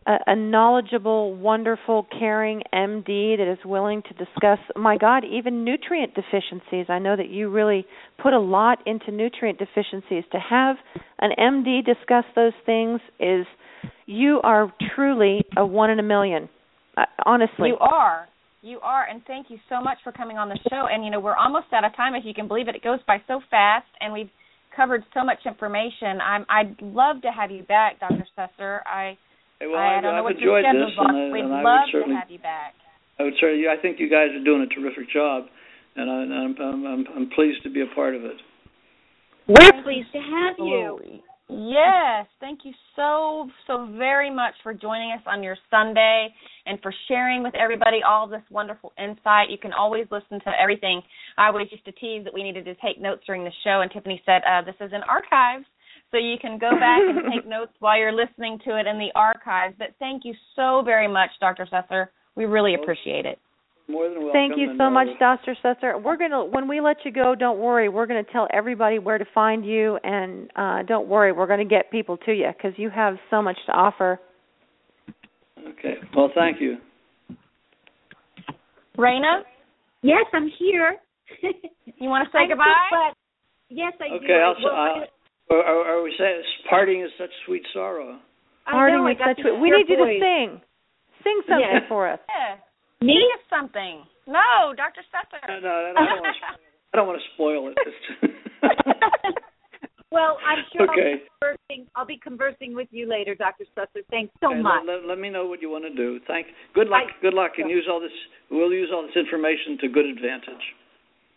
a, a knowledgeable, wonderful, caring MD that is willing to discuss, my God, even nutrient deficiencies. I know that you really put a lot into nutrient deficiencies. To have an MD discuss those things is you are truly a one in a million. Uh, honestly, You are. You are, and thank you so much for coming on the show. And you know, we're almost out of time, if you can believe it. It goes by so fast, and we've covered so much information. I'm, I'd love to have you back, Dr. Susser. I, Hey, well, I I've, don't know I've what your enjoyed this, schedule's and. I, We'd and I love would certainly, to have you back. I would certainly, I think you guys are doing a terrific job, and I, I'm, I'm, I'm, I'm pleased to be a part of it. We're pleased to have you. Yes, thank you so so very much for joining us on your Sunday and for sharing with everybody all this wonderful insight. You can always listen to everything. I always used to tease that we needed to take notes during the show, and Tiffany said uh, this is in archives, so you can go back and take (laughs) notes while you're listening to it in the archives. But thank you so very much, Dr. Susser. We really appreciate it. More than welcome. Thank you so much, Dr. Susser. We're gonna when we let you go, don't worry. We're gonna tell everybody where to find you, and uh, don't worry, we're gonna get people to you because you have so much to offer. Okay. Well, thank you. Raina, Yes, I'm here. you (laughs) want to say I'm so goodbye? glad- Yes, I do. Okay. I'll, Well, uh, are, are, are we saying parting is such sweet sorrow? Parting is such. to a- We hear need you to sing. Sing something Yes. for us. Yeah. Me? Think something. No, Dr. Susser. No, no, no, I don't want to. (laughs) I don't want to spoil it. (laughs) well, I'm sure Okay. I'll be conversing. I'll be conversing with you later, Dr. Susser. Thanks so Okay, much. Let, let, let me know what you want to do. Thank. Good luck. I- good luck, and use all this. We'll use all this information to good advantage.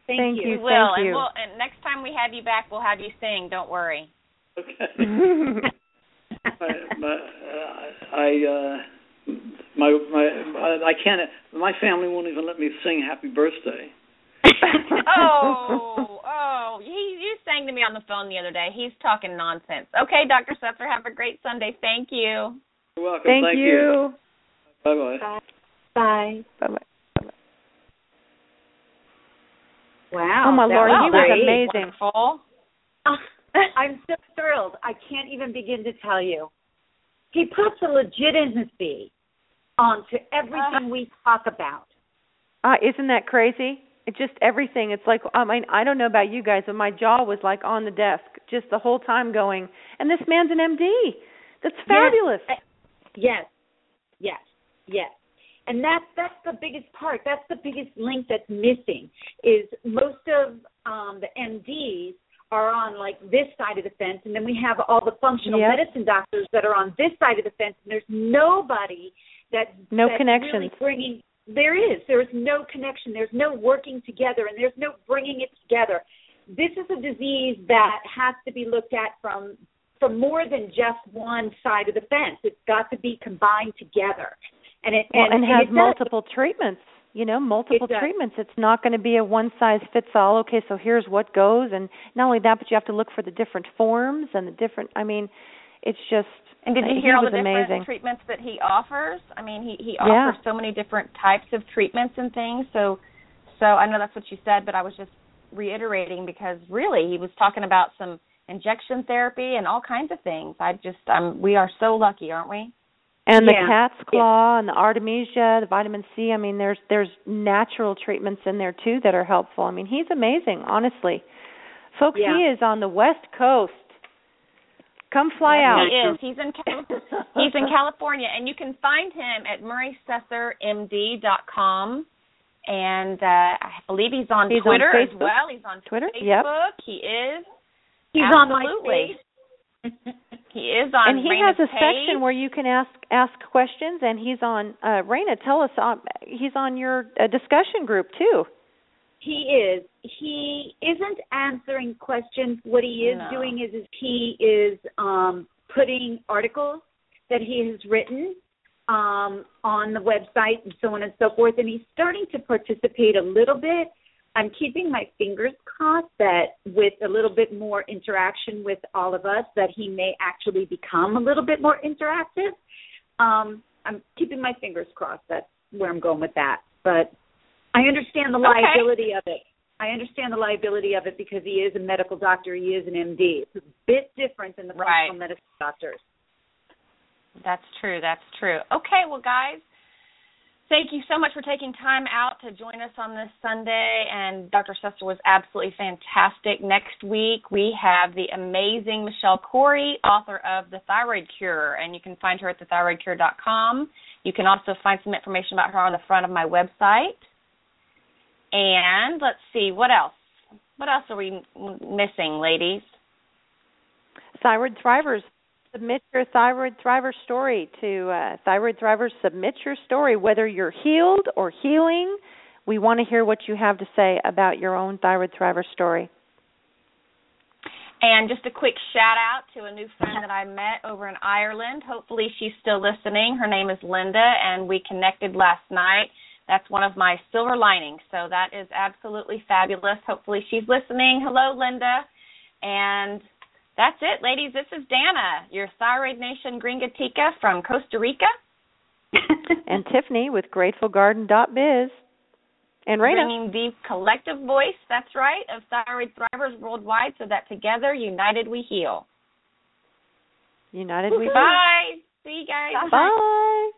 Thank, Thank We you. will, Thank and you. we'll and next time we have you back, we'll have you sing. Don't worry. Okay. (laughs) my, my, uh, I uh, my my I can't. My family won't even let me sing Happy Birthday. (laughs) oh, (laughs) oh, he you sang to me on the phone the other day. He's talking nonsense. Okay, Dr. Susser, have a great Sunday. Thank you. You're welcome. Thank, Thank you. Bye bye. Bye. Bye bye. Wow. Oh my that lord, was he was amazing. Wonderful. Ah, I'm so thrilled. I can't even begin to tell you. He puts a legitimacy onto everything we talk about. Uh, isn't that crazy? It's just everything. It's like I mean, I don't know about you guys, but my jaw was like on the desk just the whole time going. And this man's an MD. That's fabulous. Yes, yes, yes, yes. And that's that's the biggest part. That's the biggest link that's missing. Is most of um, the MDs are on like this side of the fence, and then we have all the functional Yep. medicine doctors that are on this side of the fence, and there's nobody that No that's connections. really bringing. There is. There is no connection. There's no working together, and there's no bringing it together. This is a disease that has to be looked at from from more than just one side of the fence. It's got to be combined together, and it Well, and, and, has it multiple treatments. You know, multiple does. treatments. It's not going to be a one size fits all. Okay, so here's what goes, and not only that, but you have to look for the different forms and the different. I mean, it's just. And did you he hear all the different amazing. treatments that he offers? I mean, he he Yeah. offers so many different types of treatments and things. So, so I know that's what you said, but I was just reiterating because really he was talking about some injection therapy and all kinds of things. I just um we are so lucky, aren't we? And the Yeah. cat's claw and the artemisia, the vitamin C. I mean, there's there's natural treatments in there too that are helpful. I mean, he's amazing, honestly. Folks, Yeah. he is on the West Coast. Come fly out. He is. He's in Cal- (laughs) he's in California, and you can find him at murraysussermd.com. And uh, I believe he's on He's on Twitter as well. He's on Twitter, Facebook. yep. He is. He's Absolutely. on my (laughs) He is on. and he Raina's has a page. section where you can ask ask questions, and he's on. Uh, Raina, tell us. On, he's on your uh, discussion group too. He is. He isn't answering questions. What he is No. doing is, is he is um, putting articles that he has written um, on the website and so on and so forth. And he's starting to participate a little bit. I'm keeping my fingers crossed that with a little bit more interaction with all of us, that he may actually become a little bit more interactive. Um, I'm keeping my fingers crossed. That's where I'm going with that. But I understand the Okay. liability of it. I understand the liability of it because he is a medical doctor. He is an MD. It's a bit different than the Right. functional medicine doctors. That's true. That's true. Okay, well, guys, thank you so much for taking time out to join us on this Sunday. And Dr. Susser was absolutely fantastic. Next week, we have the amazing Michelle Corey, author of The Thyroid Cure, and you can find her at thethyroidcure.com. You can also find some information about her on the front of my website. And let's see, what else? What else are we missing, ladies? Thyroid Thrivers. Submit your Thyroid Thriver story to uh, Thyroid Thrivers. Submit your story, whether you're healed or healing. We want to hear what you have to say about your own Thyroid Thriver story. And just a quick shout out to a new friend that I met over in Ireland. Hopefully, she's still listening. Her name is Linda, and we connected last night. That's one of my silver linings. So that is absolutely fabulous. Hopefully, she's listening. Hello, Linda. And that's it, ladies. This is Danna, your Thyroid Nation Gringatica from Costa Rica. (laughs) and Tiffany with GratefulGarden.biz. And Raina. Bringing the collective voice, that's right, of thyroid thrivers worldwide so that together, united, we heal. United we heal. Bye. See you guys. Bye.